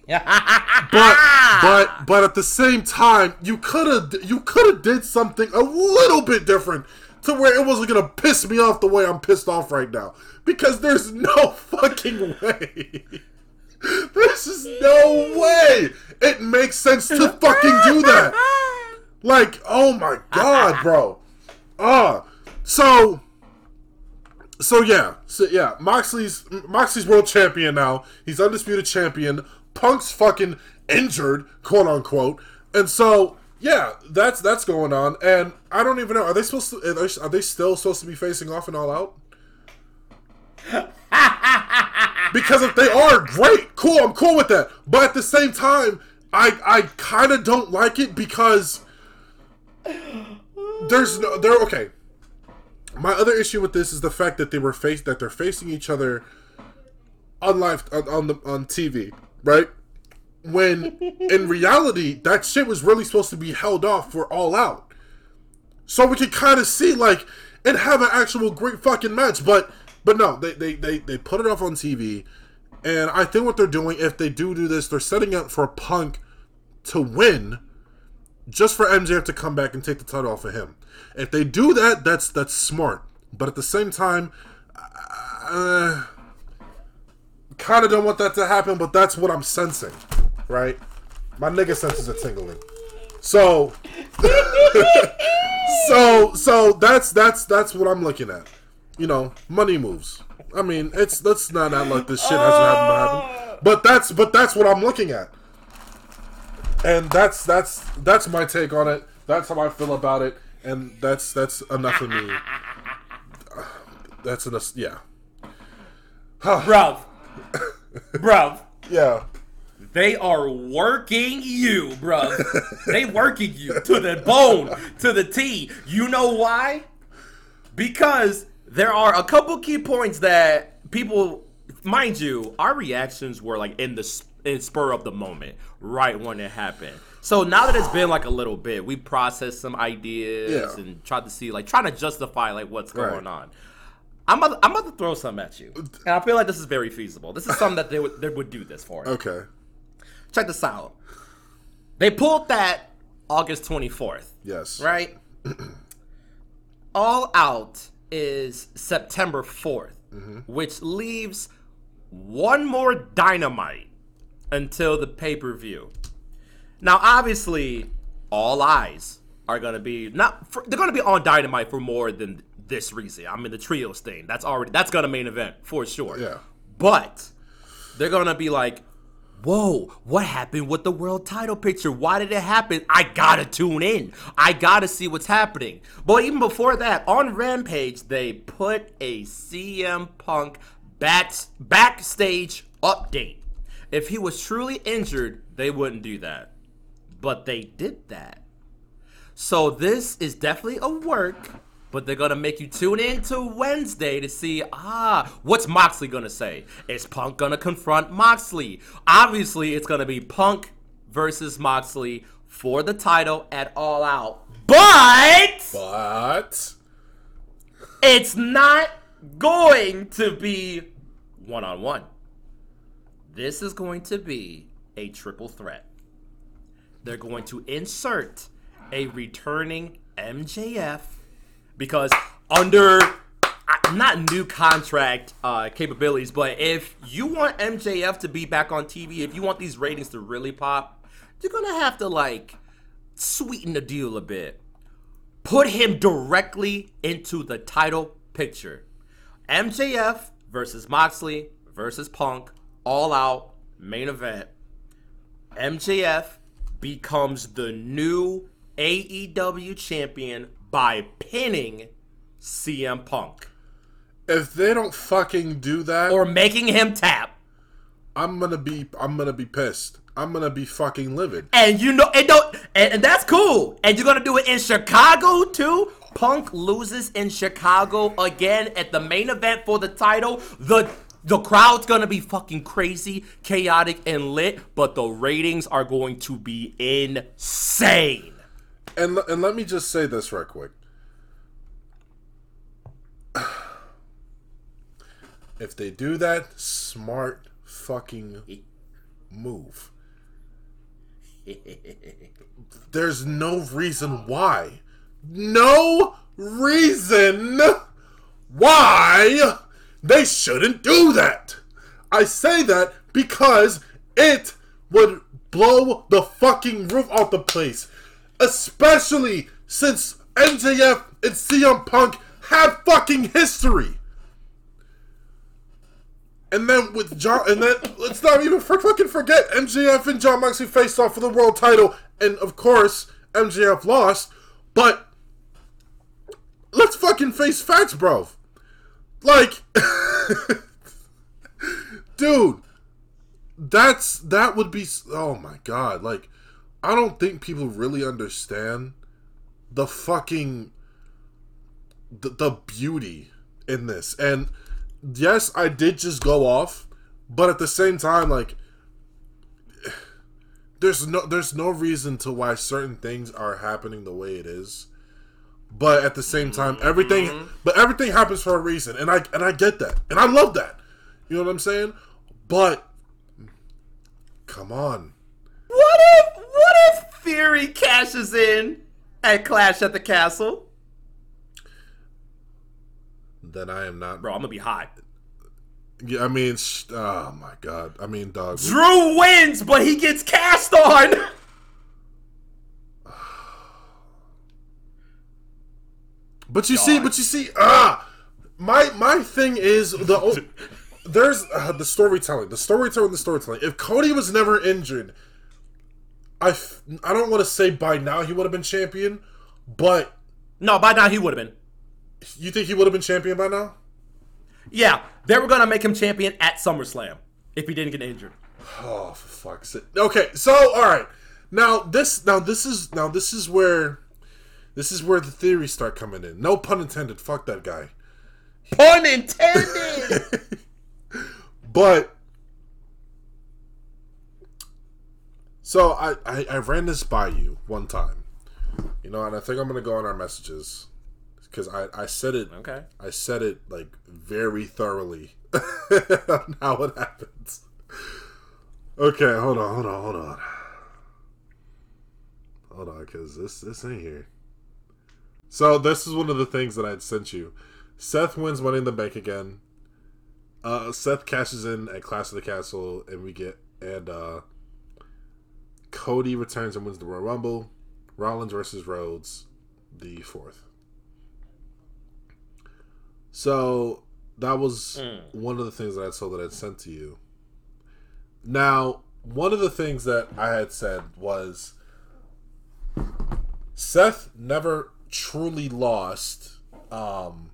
But but but at the same time, you could have you could have did something a little bit different to where it wasn't gonna piss me off the way I'm pissed off right now. Because there's no fucking way. This is no way. It makes sense to fucking do that. Like, oh my god, bro. Ah, uh, so so yeah, so yeah, Moxley's Moxley's world champion now. He's undisputed champion. Punk's fucking injured, quote unquote. And so yeah, that's that's going on. And I don't even know. Are they supposed to? Are they still supposed to be facing off and all out? because if they are, great, cool. I'm cool with that. But at the same time, I I kind of don't like it because there's no there. Okay, my other issue with this is the fact that they were faced that they're facing each other on live on, on the on TV, right? When in reality, that shit was really supposed to be held off for all out, so we could kind of see like and have an actual great fucking match. But but no, they they they they put it off on TV, and I think what they're doing if they do do this, they're setting up for Punk to win just for MJF to come back and take the title off of him. If they do that, that's that's smart. But at the same time, uh, kind of don't want that to happen. But that's what I'm sensing, right? My nigga senses are tingling. So, so, so that's that's that's what I'm looking at. You know, money moves. I mean, it's let's not act like this shit hasn't happened, happened. Oh. But that's but that's what I'm looking at and that's that's that's my take on it. That's how I feel about it, and that's that's enough of me. That's enough. Yeah, bruv, bruv. Yeah. They are working you, bruv. they working you to the bone, to the T. You know why? Because there are a couple key points that people, mind you, our reactions were like in the in spur of the moment, right when it happened. So now that it's been like a little bit, we processed some ideas yeah. and tried to see, like, trying to justify like what's going right. on. I'm about, to, I'm about to throw something at you, and I feel like this is very feasible. This is something that they would they would do this for. Okay. Check this out. They pulled that August 24th. Yes. Right. All out is September 4th, mm-hmm. which leaves one more dynamite until the pay per view. Now, obviously, all eyes are gonna be not. For, they're gonna be on Dynamite for more than this reason. I'm in the trios thing. That's already that's gonna main event for sure. Yeah. But they're gonna be like, whoa, what happened with the world title picture? Why did it happen? I gotta tune in. I gotta see what's happening. But even before that, on Rampage, they put a CM Punk back, backstage update. If he was truly injured, they wouldn't do that. But they did that. So this is definitely a work, but they're gonna make you tune in to Wednesday to see ah, what's Moxley gonna say? Is Punk gonna confront Moxley? Obviously, it's gonna be Punk versus Moxley for the title at All Out. But but it's not going to be one on one. This is going to be a triple threat. They're going to insert a returning MJF because under not new contract uh, capabilities, but if you want MJF to be back on TV, if you want these ratings to really pop, you're gonna have to like sweeten the deal a bit. Put him directly into the title picture. MJF versus Moxley versus Punk all Out main event. MJF becomes the new AEW champion by pinning CM Punk. if they don't fucking do that, or making him tap, I'm gonna be I'm gonna be pissed. I'm gonna be fucking livid. And you know, and don't, and, and that's cool. And you're gonna do it in Chicago too. Punk loses in Chicago again at the main event for the title. The the crowd's gonna be fucking crazy, chaotic, and lit, but the ratings are going to be insane. And and let me just say this right quick. If they do that, smart fucking move. There's no reason why. No reason why they shouldn't do that. I say that because it would blow the fucking roof off the place. Especially since MJF and CM Punk have fucking history. And then with Jon, and then let's not even fucking forget MJF and Jon Moxley faced off for the world title, and of course MJF lost. But let's fucking face facts, bro. Like, dude, that's that would be. Oh my god! Like, I don't think people really understand the fucking the, the beauty in this and yes, I did just go off, but at the same time, like there's no there's no reason to why certain things are happening the way it is. But at the same time, everything mm-hmm. but everything happens for a reason, and I and I get that, and I love that. You know what I'm saying? But come on. What if what if Theory cashes in at Clash at the Castle? then I am not. Bro, I'm gonna be hot. Yeah, I mean, sh- oh my god. I mean, dog. Drew wins, but he gets cast on. but you dog. see, but you see, ah, my my thing is the there's uh, the storytelling, the storytelling, the storytelling. If Cody was never injured, I f- I don't want to say by now he would have been champion, but no, by now he would have been. You think he would have been champion by now? Yeah, they were gonna make him champion at SummerSlam if he didn't get injured. Oh, for fuck's sake! Okay, so all right, now this, now this is, now this is where, this is where the theories start coming in. No pun intended. Fuck that guy. Pun intended. but so I, I I ran this by you one time, you know, and I think I'm gonna go on our messages because I, I said it okay I said it like very thoroughly on how it happens. Okay, hold on, hold on, hold on, hold on, because this this ain't here. So this is one of the things that I'd sent you. Seth wins Money in the Bank again. Uh, Seth cashes in at Clash of the Castle, and we get and uh, Cody returns and wins the Royal Rumble. Rollins versus Rhodes, the fourth. So that was mm. one of the things that I saw that I'd sent to you. Now, one of the things that I had said was Seth never truly lost um,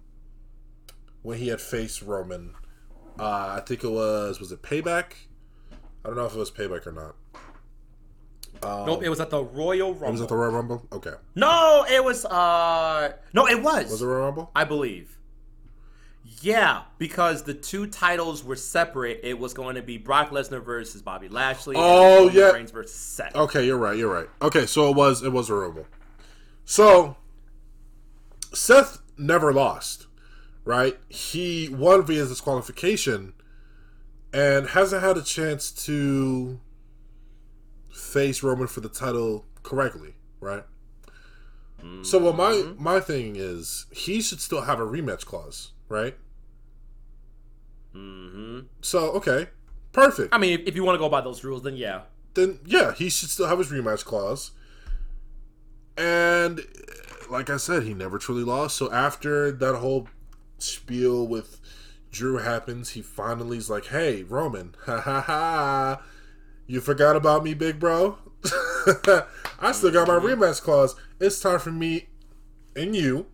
when he had faced Roman. Uh, I think it was was it Payback? I don't know if it was Payback or not. Um, nope, it was at the Royal Rumble. It was at the Royal Rumble. Okay. No, it was. uh No, it was. Was it Royal Rumble? I believe. Yeah, because the two titles were separate. It was going to be Brock Lesnar versus Bobby Lashley. Oh yeah, Reigns versus Seth. Okay, you're right. You're right. Okay, so it was it was a rumble. So Seth never lost, right? He won via disqualification, and hasn't had a chance to face Roman for the title correctly, right? Mm-hmm. So what my my thing is, he should still have a rematch clause right? Mm-hmm. So okay, perfect. I mean, if, if you want to go by those rules, then yeah. Then yeah, he should still have his rematch clause. And like I said, he never truly lost. So after that whole spiel with Drew happens, he finally is like, "Hey, Roman, ha ha ha, you forgot about me, big bro. I still got my mm-hmm. rematch clause. It's time for me and you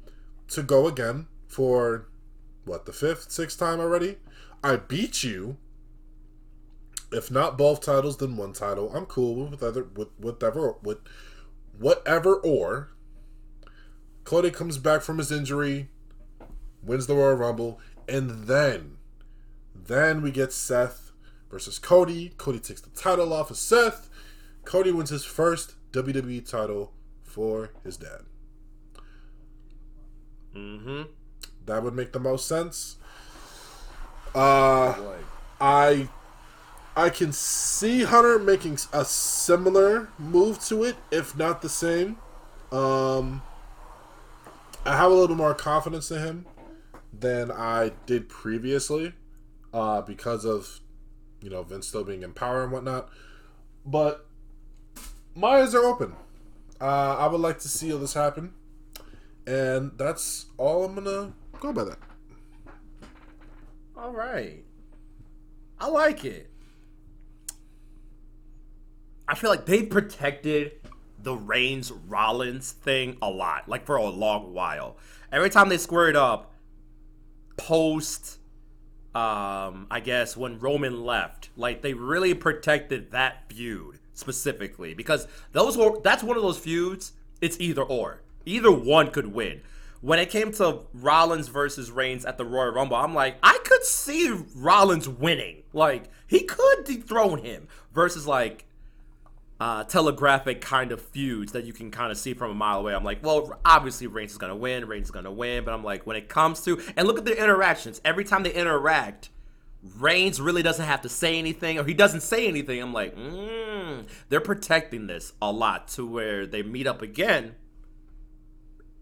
to go again for what the fifth, sixth time already. I beat you. If not both titles, then one title. I'm cool with other with whatever with whatever or. Cody comes back from his injury, wins the Royal Rumble, and then, then we get Seth versus Cody. Cody takes the title off of Seth. Cody wins his first WWE title for his dad. Mm-hmm. That would make the most sense. Uh, I I can see Hunter making a similar move to it, if not the same. Um, I have a little more confidence in him than I did previously, uh, because of you know Vince still being in power and whatnot. But my eyes are open. Uh, I would like to see all this happen, and that's all I'm gonna go by that. All right, I like it. I feel like they protected the Reigns Rollins thing a lot, like for a long while. Every time they squared up, post, um, I guess when Roman left, like they really protected that feud specifically because those were that's one of those feuds. It's either or. Either one could win. When it came to Rollins versus Reigns at the Royal Rumble, I'm like, I could see Rollins winning. Like he could dethrone him versus like uh, telegraphic kind of feuds that you can kind of see from a mile away. I'm like, well, obviously Reigns is gonna win, Reigns is gonna win, but I'm like, when it comes to and look at their interactions. Every time they interact, Reigns really doesn't have to say anything, or he doesn't say anything. I'm like, mm, they're protecting this a lot to where they meet up again.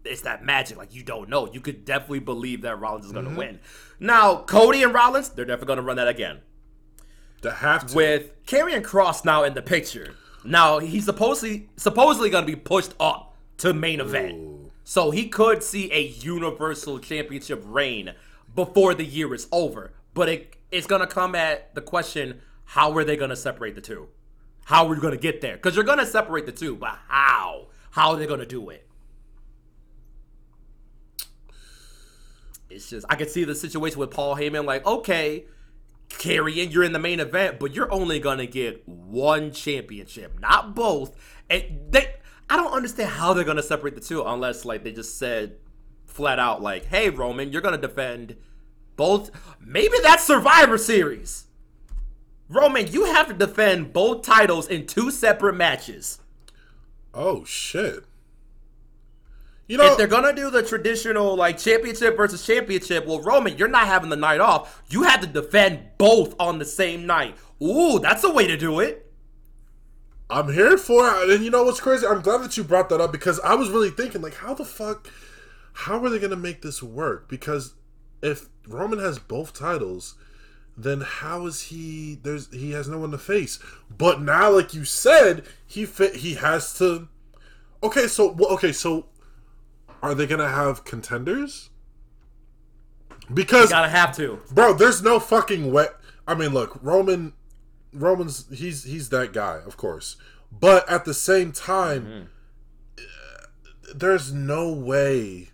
It's that magic, like you don't know. You could definitely believe that Rollins is gonna mm-hmm. win. Now, Cody and Rollins, they're definitely gonna run that again. Have to. With Karrion Kross now in the picture now he's supposedly supposedly going to be pushed up to main event, Ooh. so he could see a Universal Championship reign before the year is over. But it it's going to come at the question: How are they going to separate the two? How are you going to get there? Because you're going to separate the two, but how? How are they going to do it? It's just I can see the situation with Paul Heyman. Like, okay, Karrion, you're in the main event, but you're only gonna get one championship, not both. And they, I don't understand how they're gonna separate the two unless like they just said flat out like, "Hey, Roman, you're gonna defend both." Maybe that's Survivor Series. Roman, you have to defend both titles in two separate matches. Oh shit. You know, if they're gonna do the traditional like championship versus championship, well, Roman, you're not having the night off. You had to defend both on the same night. Ooh, that's a way to do it. I'm here for it, and you know what's crazy? I'm glad that you brought that up because I was really thinking, like, how the fuck, how are they gonna make this work? Because if Roman has both titles, then how is he? There's he has no one to face. But now, like you said, he fit. He has to. Okay, so okay, so are they gonna have contenders? Because you gotta have to, bro. There's no fucking way. I mean, look, Roman, Roman's he's he's that guy, of course. But at the same time, mm-hmm. there's no way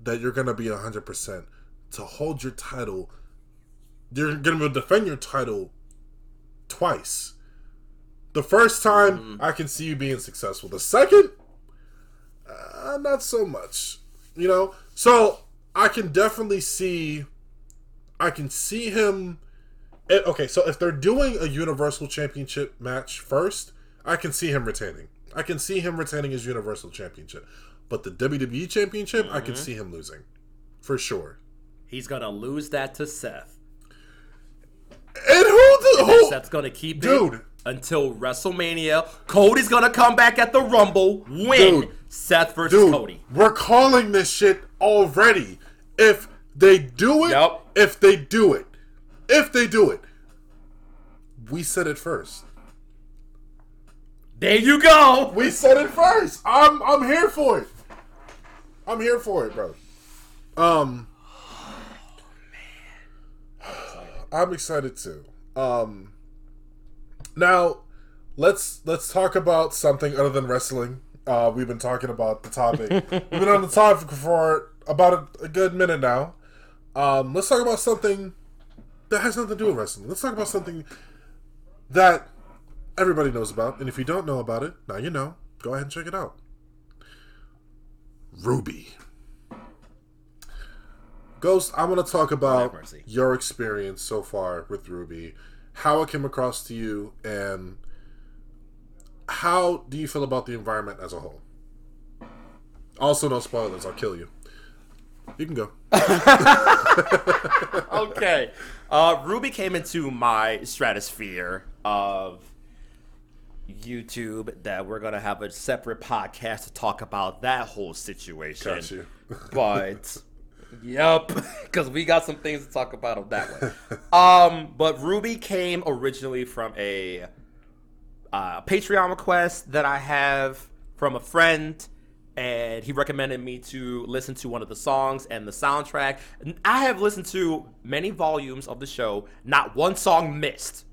that you're gonna be hundred percent to hold your title. You're gonna defend your title twice. The first time, mm-hmm. I can see you being successful. The second, uh, not so much. You know, so I can definitely see. I can see him. It, okay, so if they're doing a Universal Championship match first, I can see him retaining. I can see him retaining his Universal Championship. But the WWE Championship, mm-hmm. I can mm-hmm. see him losing. For sure. He's to lose that to Seth. And who the who? Seth's to keep dude, it until WrestleMania. Cody's gonna come back at the Rumble, win dude, Seth versus dude, Cody. We're calling this shit already. If they do it, yep. if they do it, if they do it, we said it first. There you go. We said it first. I'm I'm here for it. I'm here for it, bro. Um, oh, I'm excited too. Um, now, let's let's talk about something other than wrestling. Uh, we've been talking about the topic. we've been on the topic for about a, a good minute now. Um, let's talk about something that has nothing to do with wrestling. Let's talk about something that everybody knows about, and if you don't know about it, now you know. Go ahead and check it out. Ruby. Ghost, I want to talk about your experience so far with Ruby, how it came across to you, and how do you feel about the environment as a whole? Also, no spoilers. I'll kill you. You can go. okay. Uh, Ruby came into my stratosphere of YouTube that we're gonna have a separate podcast to talk about that whole situation. Got you. but yep, because we got some things to talk about on that one. um, but Ruby came originally from a uh, Patreon request that I have from a friend and he recommended me to listen to one of the songs and the soundtrack. I have listened to many volumes of the show, not one song missed.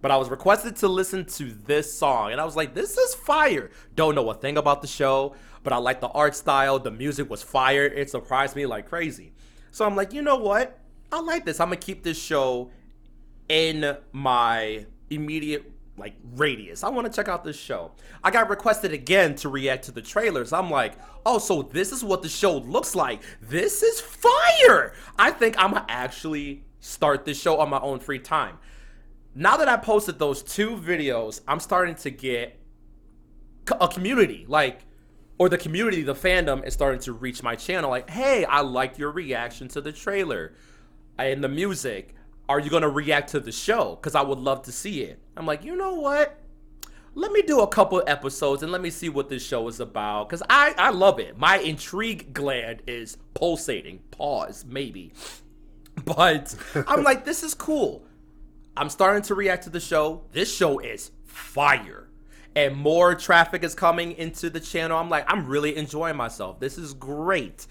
But I was requested to listen to this song, and I was like, this is fire. Don't know a thing about the show, but I like the art style. The music was fire. It surprised me like crazy. So I'm like, you know what? I like this. I'm to keep this show in my immediate like radius. I want to check out this show. I got requested again to react to the trailers. I'm like, oh, so this is what the show looks like. This is fire. I think I'm gonna actually start this show on my own free time. Now that I posted those two videos, I'm starting to get a community like or the community, the fandom is starting to reach my channel like, "Hey, I like your reaction to the trailer and the music are you going to react to the show? Because I would love to see it. I'm like, you know what? Let me do a couple episodes and let me see what this show is about. Because I, I love it. My intrigue gland is pulsating. Pause, maybe. But I'm like, this is cool. I'm starting to react to the show. This show is fire. And more traffic is coming into the channel. I'm like, I'm really enjoying myself. This is great.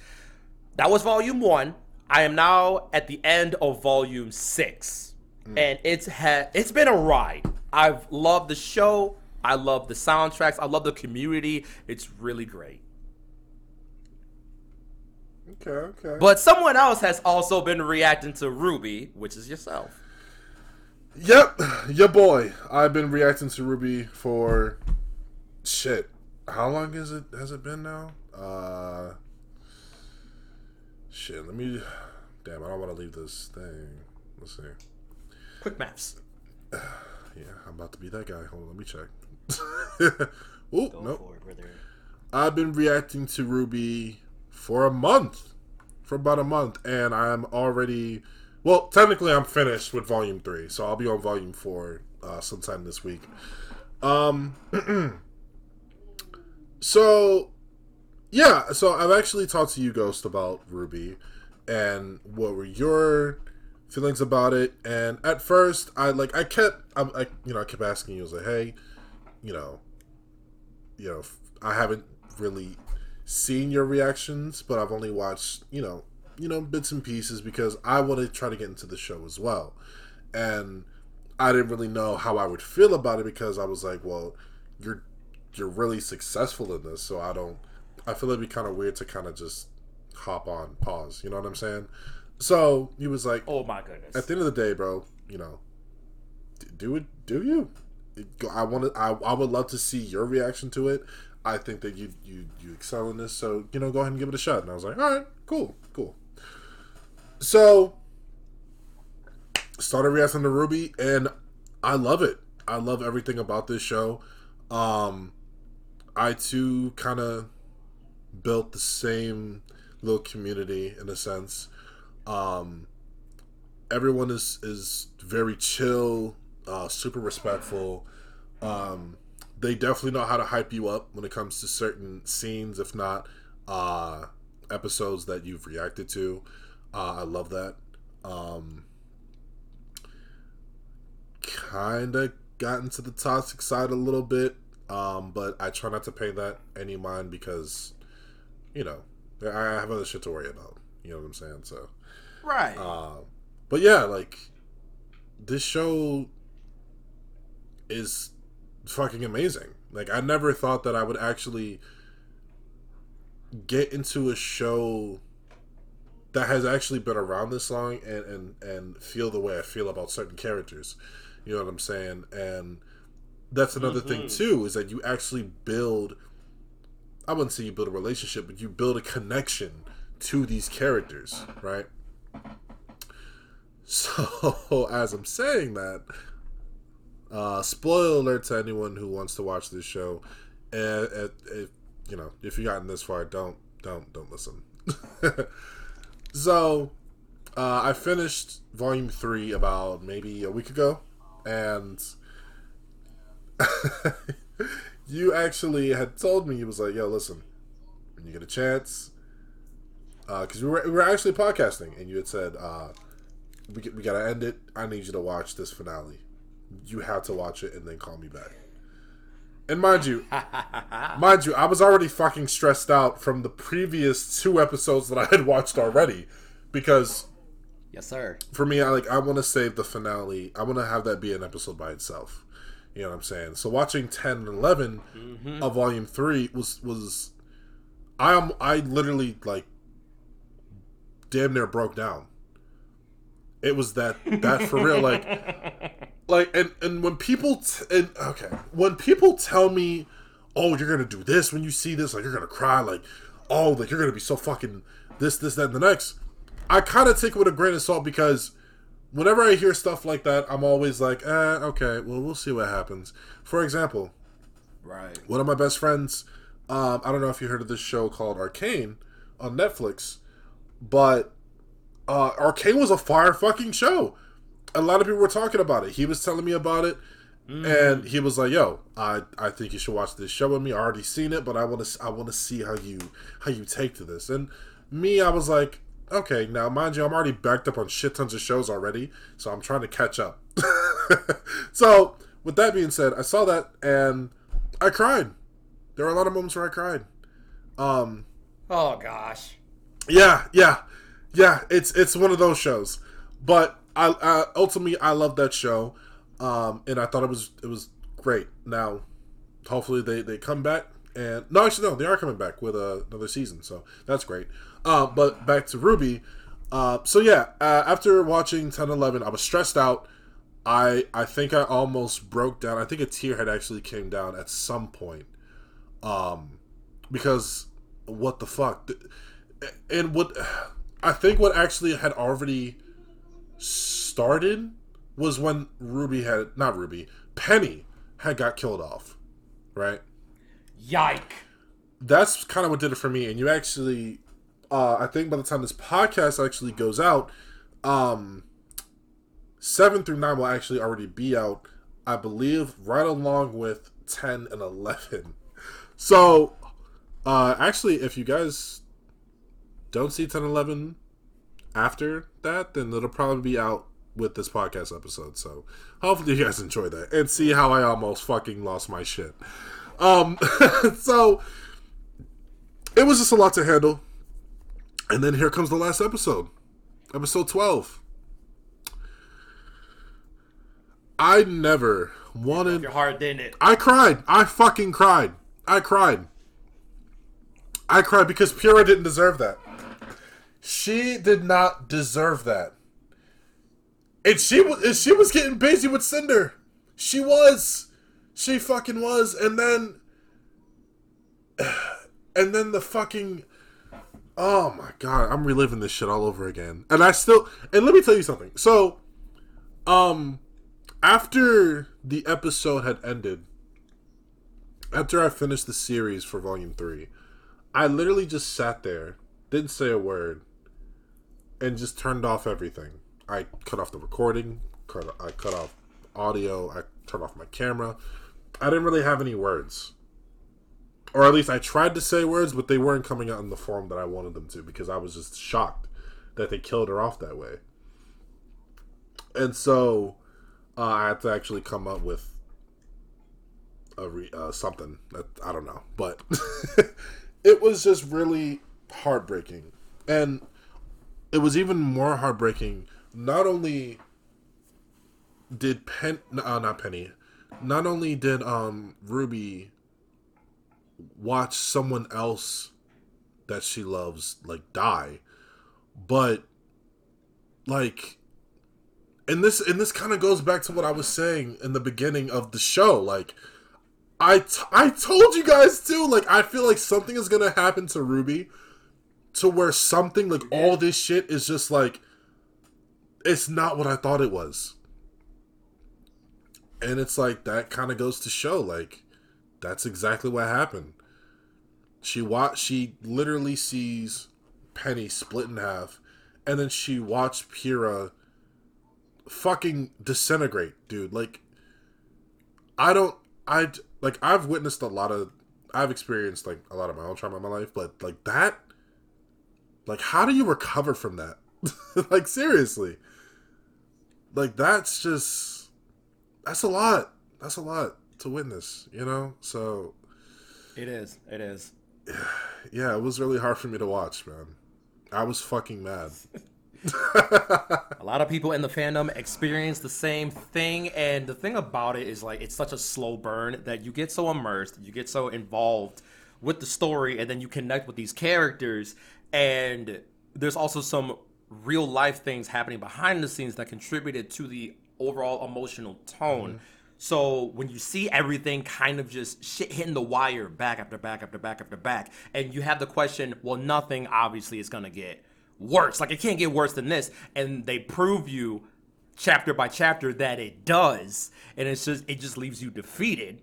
That was volume one. I am now at the end of volume six, mm. and it's ha- it's been a ride. I've loved the show. I love the soundtracks. I love the community. It's really great. Okay, okay. But someone else has also been reacting to Ruby, which is yourself. Yep, your boy. I've been reacting to Ruby for shit. How long is it? Has it been now? Uh, Shit, let me. Damn, I don't want to leave this thing. Let's see. Quick maps. yeah, I'm about to be that guy. Hold on, let me check. oh, no. Nope. I've been reacting to Ruby for a month. For about a month. And I'm already. Well, technically, I'm finished with Volume 3. So I'll be on Volume 4 uh, sometime this week. Um. so yeah, so I've actually talked to you, Ghost, about Ruby, and what were your feelings about it? And at first, I like I kept, I, I you know, I kept asking you, I was like, hey, you know, you know, I haven't really seen your reactions, but I've only watched, you know, you know, bits and pieces because I want to try to get into the show as well, and I didn't really know how I would feel about it because I was like, well, you're you're really successful in this, so I don't I feel it'd be kind of weird to kind of just hop on pause. You know what I'm saying? So he was like, "Oh my goodness!" At the end of the day, bro, you know, do it. Do you? I want to. I, I would love to see your reaction to it. I think that you you you excel in this, so you know, go ahead and give it a shot. And I was like, all right, cool, cool. So started reacting to Ruby, and I love it. I love everything about this show. Um, I too kind of built the same little community in a sense. Um, everyone is is very chill, uh, super respectful. Um, they definitely know how to hype you up when it comes to certain scenes, if not uh, episodes that you've reacted to. Uh, I love that. Um, kind of gotten to the toxic side a little bit, um, but I try not to pay that any mind because you know, I have other shit to worry about. You know what I'm saying? So, right. Uh, but yeah, like this show is fucking amazing. Like I never thought that I would actually get into a show that has actually been around this long and and and feel the way I feel about certain characters. You know what I'm saying? And that's another mm-hmm. thing too is that you actually build. I wouldn't say you build a relationship, but you build a connection to these characters, right? So, as I'm saying that, uh, spoiler alert to anyone who wants to watch this show. And, and, and you know, if you gotten this far, don't don't don't listen. so, uh, I finished volume three about maybe a week ago, and you actually had told me you was like, "Yo, listen, when you get a chance." Because uh, we, were, we were actually podcasting, and you had said, uh, we, we gotta end it. I need you to watch this finale. You have to watch it and then call me back. And mind you, mind you, I was already fucking stressed out from the previous two episodes that I had watched already, because yes, sir. For me, I like I want to save the finale. I want to have that be an episode by itself. You know what I'm saying? So watching ten and 11 mm-hmm. of Volume Three was was I am I literally like damn near broke down it was that that for real like like and and when people t- and okay. When people tell me oh you're gonna do this when you see this like you're gonna cry like oh like you're gonna be so fucking this this that and the next i kind of take it with a grain of salt because whenever i hear stuff like that i'm always like eh, okay well we'll see what happens. For example right. one of my best friends um, i don't know if you heard of this show called arcane on netflix but uh, Arcane was a fire fucking show. A lot of people were talking about it. He was telling me about it, mm. and he was like, "Yo, I, I think you should watch this show with me. I already seen it, but I want to I want to see how you how you take to this." And me, I was like, "Okay, now mind you, I'm already backed up on shit tons of shows already, so I'm trying to catch up." so, with that being said, I saw that and I cried. There were a lot of moments where I cried. Um, oh gosh. Yeah, yeah yeah, it's it's one of those shows. But I, I ultimately I love that show, um, and I thought it was it was great. Now, hopefully they they come back and no, actually no, they are coming back with uh, another season, so that's great. Uh, but back to Ruby. Uh, so yeah, uh, after watching 10 11, I was stressed out. I I think I almost broke down. I think a tear had actually came down at some point. Um, because what the fuck, and what I think what actually had already started was when Ruby had not Ruby Penny had got killed off, right? Yike. That's kind of what did it for me. And you actually, uh, I think by the time this podcast actually goes out, um, seven through nine will actually already be out. I believe right along with ten and eleven. So, uh, actually, if you guys don't see 10 11 after that, then it'll probably be out with this podcast episode. So hopefully you guys enjoy that and see how I almost fucking lost my shit. Um, so it was just a lot to handle. And then here comes the last episode, episode 12. I never wanted. Your heart, didn't it? I cried. I fucking cried. I cried. I cried because Pyrrha didn't deserve that. She did not deserve that. And she was she was getting busy with Cinder. She was. She fucking was. And then and then the fucking Oh my god, I'm reliving this shit all over again. And I still and let me tell you something. So um after the episode had ended, after I finished the series for volume 3, I literally just sat there, didn't say a word, and just turned off everything. I cut off the recording, cut, I cut off audio, I turned off my camera. I didn't really have any words. Or at least I tried to say words, but they weren't coming out in the form that I wanted them to because I was just shocked that they killed her off that way. And so uh, I had to actually come up with a re- uh, something that I don't know, but it was just really heartbreaking. And it was even more heartbreaking. Not only did Pen, uh, not Penny, not only did um Ruby watch someone else that she loves like die, but like and this and this kind of goes back to what I was saying in the beginning of the show like I, t- I told you guys too like I feel like something is to happen to Ruby to where something like all this shit is just like it's not what I thought it was. And it's like that kind of goes to show like that's exactly what happened. She watch she literally sees Penny split in half and then she watched Pyrrha fucking disintegrate, dude. Like I don't I like I've witnessed a lot of I've experienced like a lot of my own trauma in my life, but like that like how do you recover from that? like seriously. Like that's just that's a lot. That's a lot to witness, you know? So it is. It is. Yeah, it was really hard for me to watch, man. I was fucking mad. a lot of people in the fandom experience the same thing and the thing about it is like it's such a slow burn that you get so immersed you get so involved with the story and then you connect with these characters and there's also some real life things happening behind the scenes that contributed to the overall emotional tone mm-hmm. So when you see everything kind of just shit hitting the wire back after back after back after back, and you have the question, well, nothing obviously is gonna get worse. Like it can't get worse than this. And they prove you chapter by chapter that it does. And it's just it just leaves you defeated.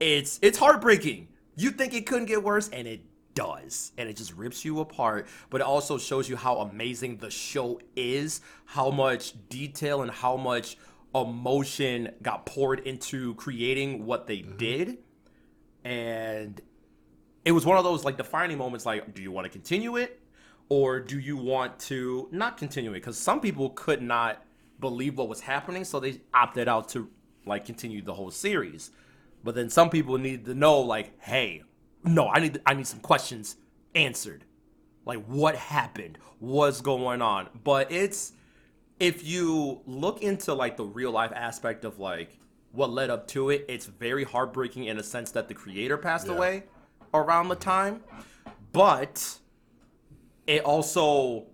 It's it's heartbreaking. You think it couldn't get worse, and it does. And it just rips you apart. But it also shows you how amazing the show is, how much detail and how much emotion got poured into creating what they mm-hmm. did. And it was one of those like defining moments like, do you want to continue it? or do you want to not continue it? Because some people could not believe what was happening, so they opted out to like continue the whole series. But then some people need to know, like, hey, no, I need I need some questions answered. Like, what happened? What's going on? But it's if you look into like the real life aspect of like what led up to it, it's very heartbreaking in a sense that the creator passed yeah. away around the time. But it also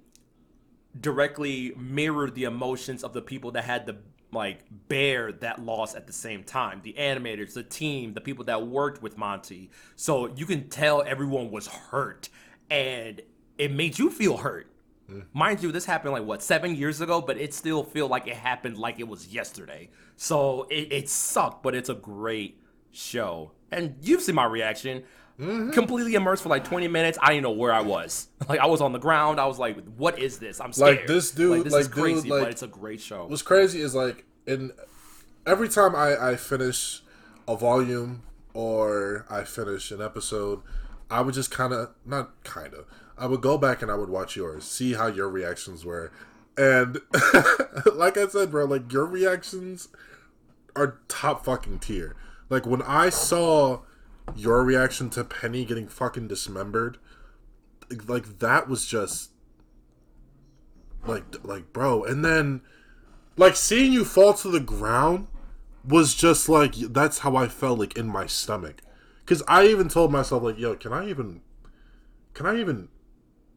directly mirrored the emotions of the people that had to like bear that loss at the same time. The animators the team the people that worked with monty. So you can tell everyone was hurt and it made you feel hurt. Mm. mind you this happened like what seven years ago but it still feel like it happened like it was yesterday. So it, it sucked but it's a great show. And you've seen my reaction Mm-hmm. Completely immersed for like 20 minutes. I didn't know where I was. Like I was on the ground. I was like, "What is this?" I'm scared. Like this dude. Like, this like, is crazy, dude, like, but it's a great show. What's crazy is like, in every time I I finish a volume or I finish an episode, I would just kind of not kind of. I would go back and I would watch yours, see how your reactions were, and like I said, bro, like your reactions are top fucking tier. Like when I saw your reaction to Penny getting fucking dismembered, like that was just like like bro, and then like seeing you fall to the ground was just like that's how I felt like in my stomach. Cause I even told myself like, yo, can I even can I even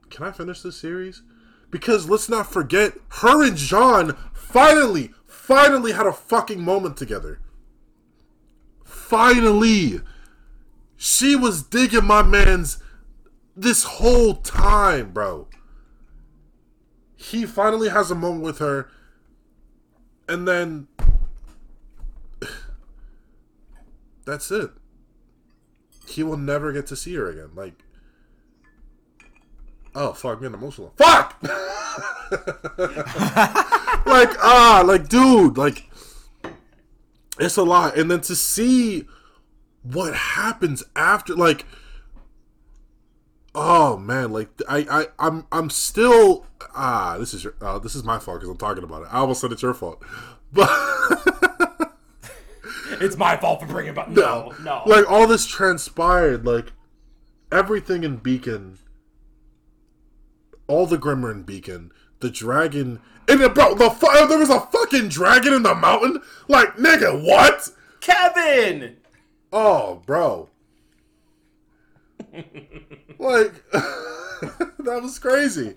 can I finish this series? Because let's not forget, her and Jaune finally, finally had a fucking moment together. Finally. She was digging my man's this whole time, bro. He finally has a moment with her, and then that's it. He will never get to see her again. Like, oh fuck, man, emotional. Fuck. like ah, like dude, like it's a lot, and then to see what happens after like oh man like i i i'm i'm still ah this is your uh, this is my fault because i'm talking about it. I almost said it's your fault. But it's my fault for bringing up no. No like all this transpired like everything in beacon all the grimmer in beacon the dragon and the, bro the fire. there was a fucking dragon in the mountain? Like nigga what? Kevin Oh, bro. like that was crazy.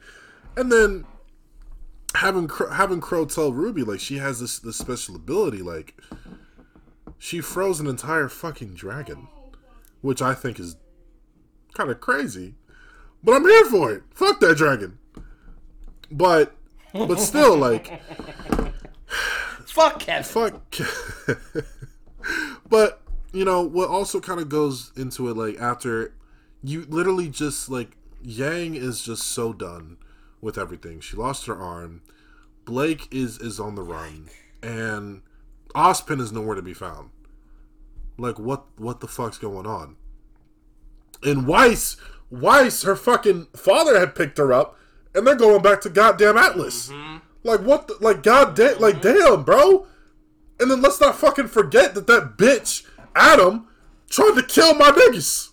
And then having having Qrow tell Ruby like she has this this special ability, like she froze an entire fucking dragon, which I think is kind of crazy. But I'm here for it. Fuck that dragon. But but still, like fuck Kevin. Fuck. but you know what also kind of goes into it like after you literally just like Yang is just so done with everything. She lost her arm. Blake is is on the run, and Ozpin is nowhere to be found. Like what what the fuck's going on? And Weiss, Weiss, her fucking father had picked her up, and they're going back to goddamn Atlas. Mm-hmm. Like what? The, like goddamn, mm-hmm. like damn, bro. And then let's not fucking forget that that bitch Adam tried to kill my niggas.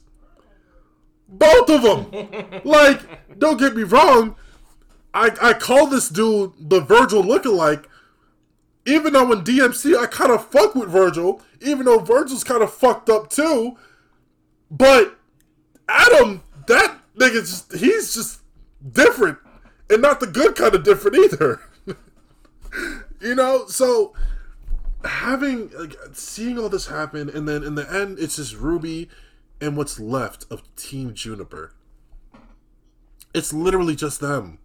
Both of them. like, don't get me wrong. I, I call this dude the Virgil lookalike. Even though in DMC I kind of fuck with Virgil, even though Virgil's kind of fucked up too. But Adam, that nigga, just, he's just different, and not the good kind of different either. you know, so having like seeing all this happen, and then in the end, it's just Ruby and what's left of Team Juniper. It's literally just them,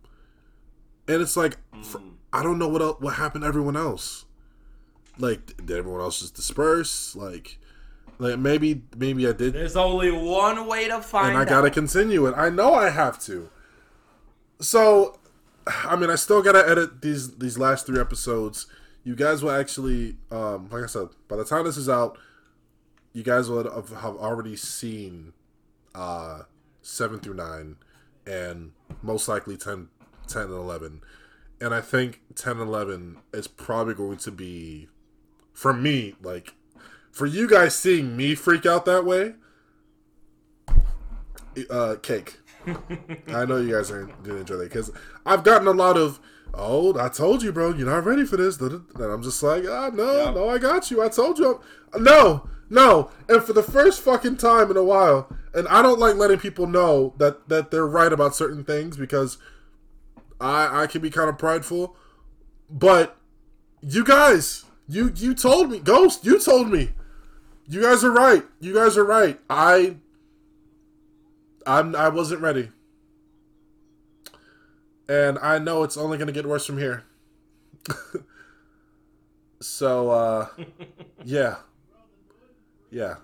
and it's like for, mm. I don't know what else, what happened to everyone else. Like, did everyone else just disperse? Like, like maybe maybe I did. There's only one way to find. And I gotta continue it. I know I have to. So, I mean, I still gotta edit these these last three episodes. You guys will actually, um, like I said, by the time this is out, you guys will have, have already seen uh, 7 through 9 and most likely 10, 10 and 11. And I think 10 and 11 is probably going to be, for me, like, for you guys seeing me freak out that way, uh, cake. I know you guys are going to enjoy that because I've gotten a lot of oh, I told you, bro, you're not ready for this. And I'm just like, ah, no, no, I got you. I told you. No, no. And for the first fucking time in a while, and I don't like letting people know that that they're right about certain things because I I can be kind of prideful. But you guys, you you told me, Ghost, you told me. You guys are right. You guys are right. I I'm I wasn't ready and I know it's only going to get worse from here. so, uh, yeah. Yeah.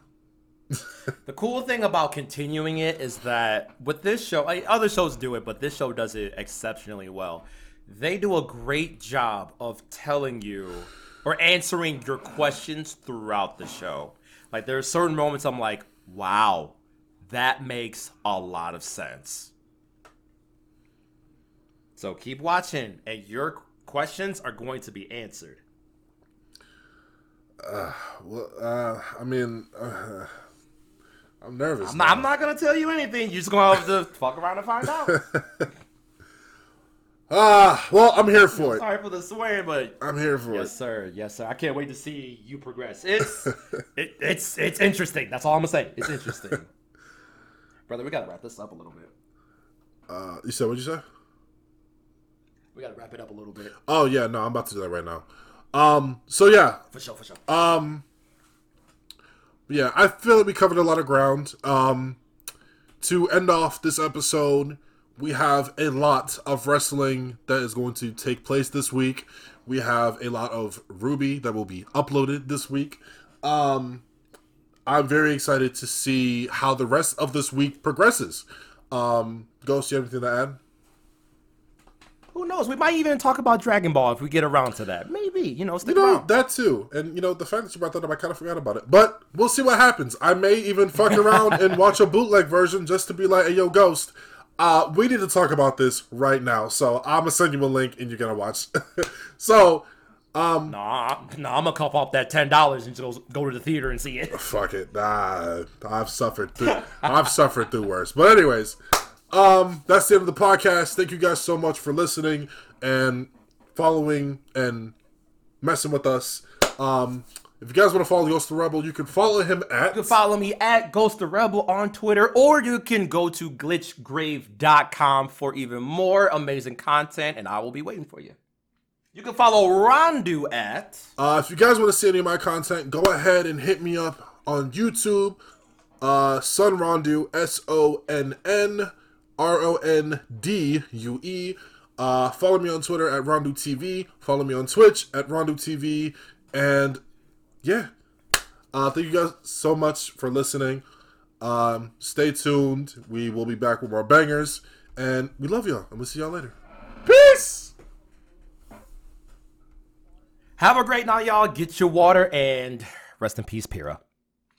the cool thing about continuing it is that with this show, like, other shows do it, but this show does it exceptionally well. They do a great job of telling you or answering your questions throughout the show. Like, there are certain moments I'm like, wow, that makes a lot of sense. So keep watching, and your questions are going to be answered. Uh, well, uh, I mean, uh, I'm nervous. I'm not, I'm not, gonna tell you anything. You're just gonna have to fuck around and find out. Ah, well, I'm here for I'm it. Sorry for the swearing, but I'm here for yes, it. Yes, sir. Yes, sir. I can't wait to see you progress. It's it, it's it's interesting. That's all I'm gonna say. It's interesting, brother. We gotta wrap this up a little bit. Uh, you said what you say? We got to wrap it up a little bit. Oh yeah, no, I'm about to do that right now. Um, so yeah, for sure, for sure. Um, yeah, I feel like we covered a lot of ground. Um, to end off this episode, we have a lot of wrestling that is going to take place this week. We have a lot of Ruby that will be uploaded this week. Um, I'm very excited to see how the rest of this week progresses. Um, Ghost, you have anything to add? Who knows? We might even talk about Dragon Ball if we get around to that. Maybe you know. you know around. that too, and you know the fact that you brought that up, I kind of forgot about it. But we'll see what happens. I may even fuck around and watch a bootleg version just to be like, "Hey, yo, Ghost." Uh, we need to talk about this right now. So I'm gonna send you a link and you're gonna watch. so, um, nah, nah, I'm gonna cup up that ten dollars and just go to the theater and see it. Fuck it, nah. I've suffered. Through, I've suffered through worse. But anyways, um, that's the end of the podcast. Thank you guys so much for listening and following and messing with us. Um, If you guys want to follow Ghost the Rebel, you can follow him at. You can follow me at Ghost the Rebel on Twitter, or you can go to glitchgrave.com for even more amazing content, and I will be waiting for you. You can follow Rondue at. Uh, if you guys want to see any of my content, go ahead and hit me up on YouTube. Uh, Sonn Rondue, S O N N R O N D U E. Uh, follow me on Twitter at Rondue TV. Follow me on Twitch at Rondue TV. And yeah, uh, thank you guys so much for listening. Um, stay tuned. We will be back with more bangers. And we love y'all. And we'll see y'all later. Peace! Have a great night, y'all. Get your water and rest in peace, Pyrrha.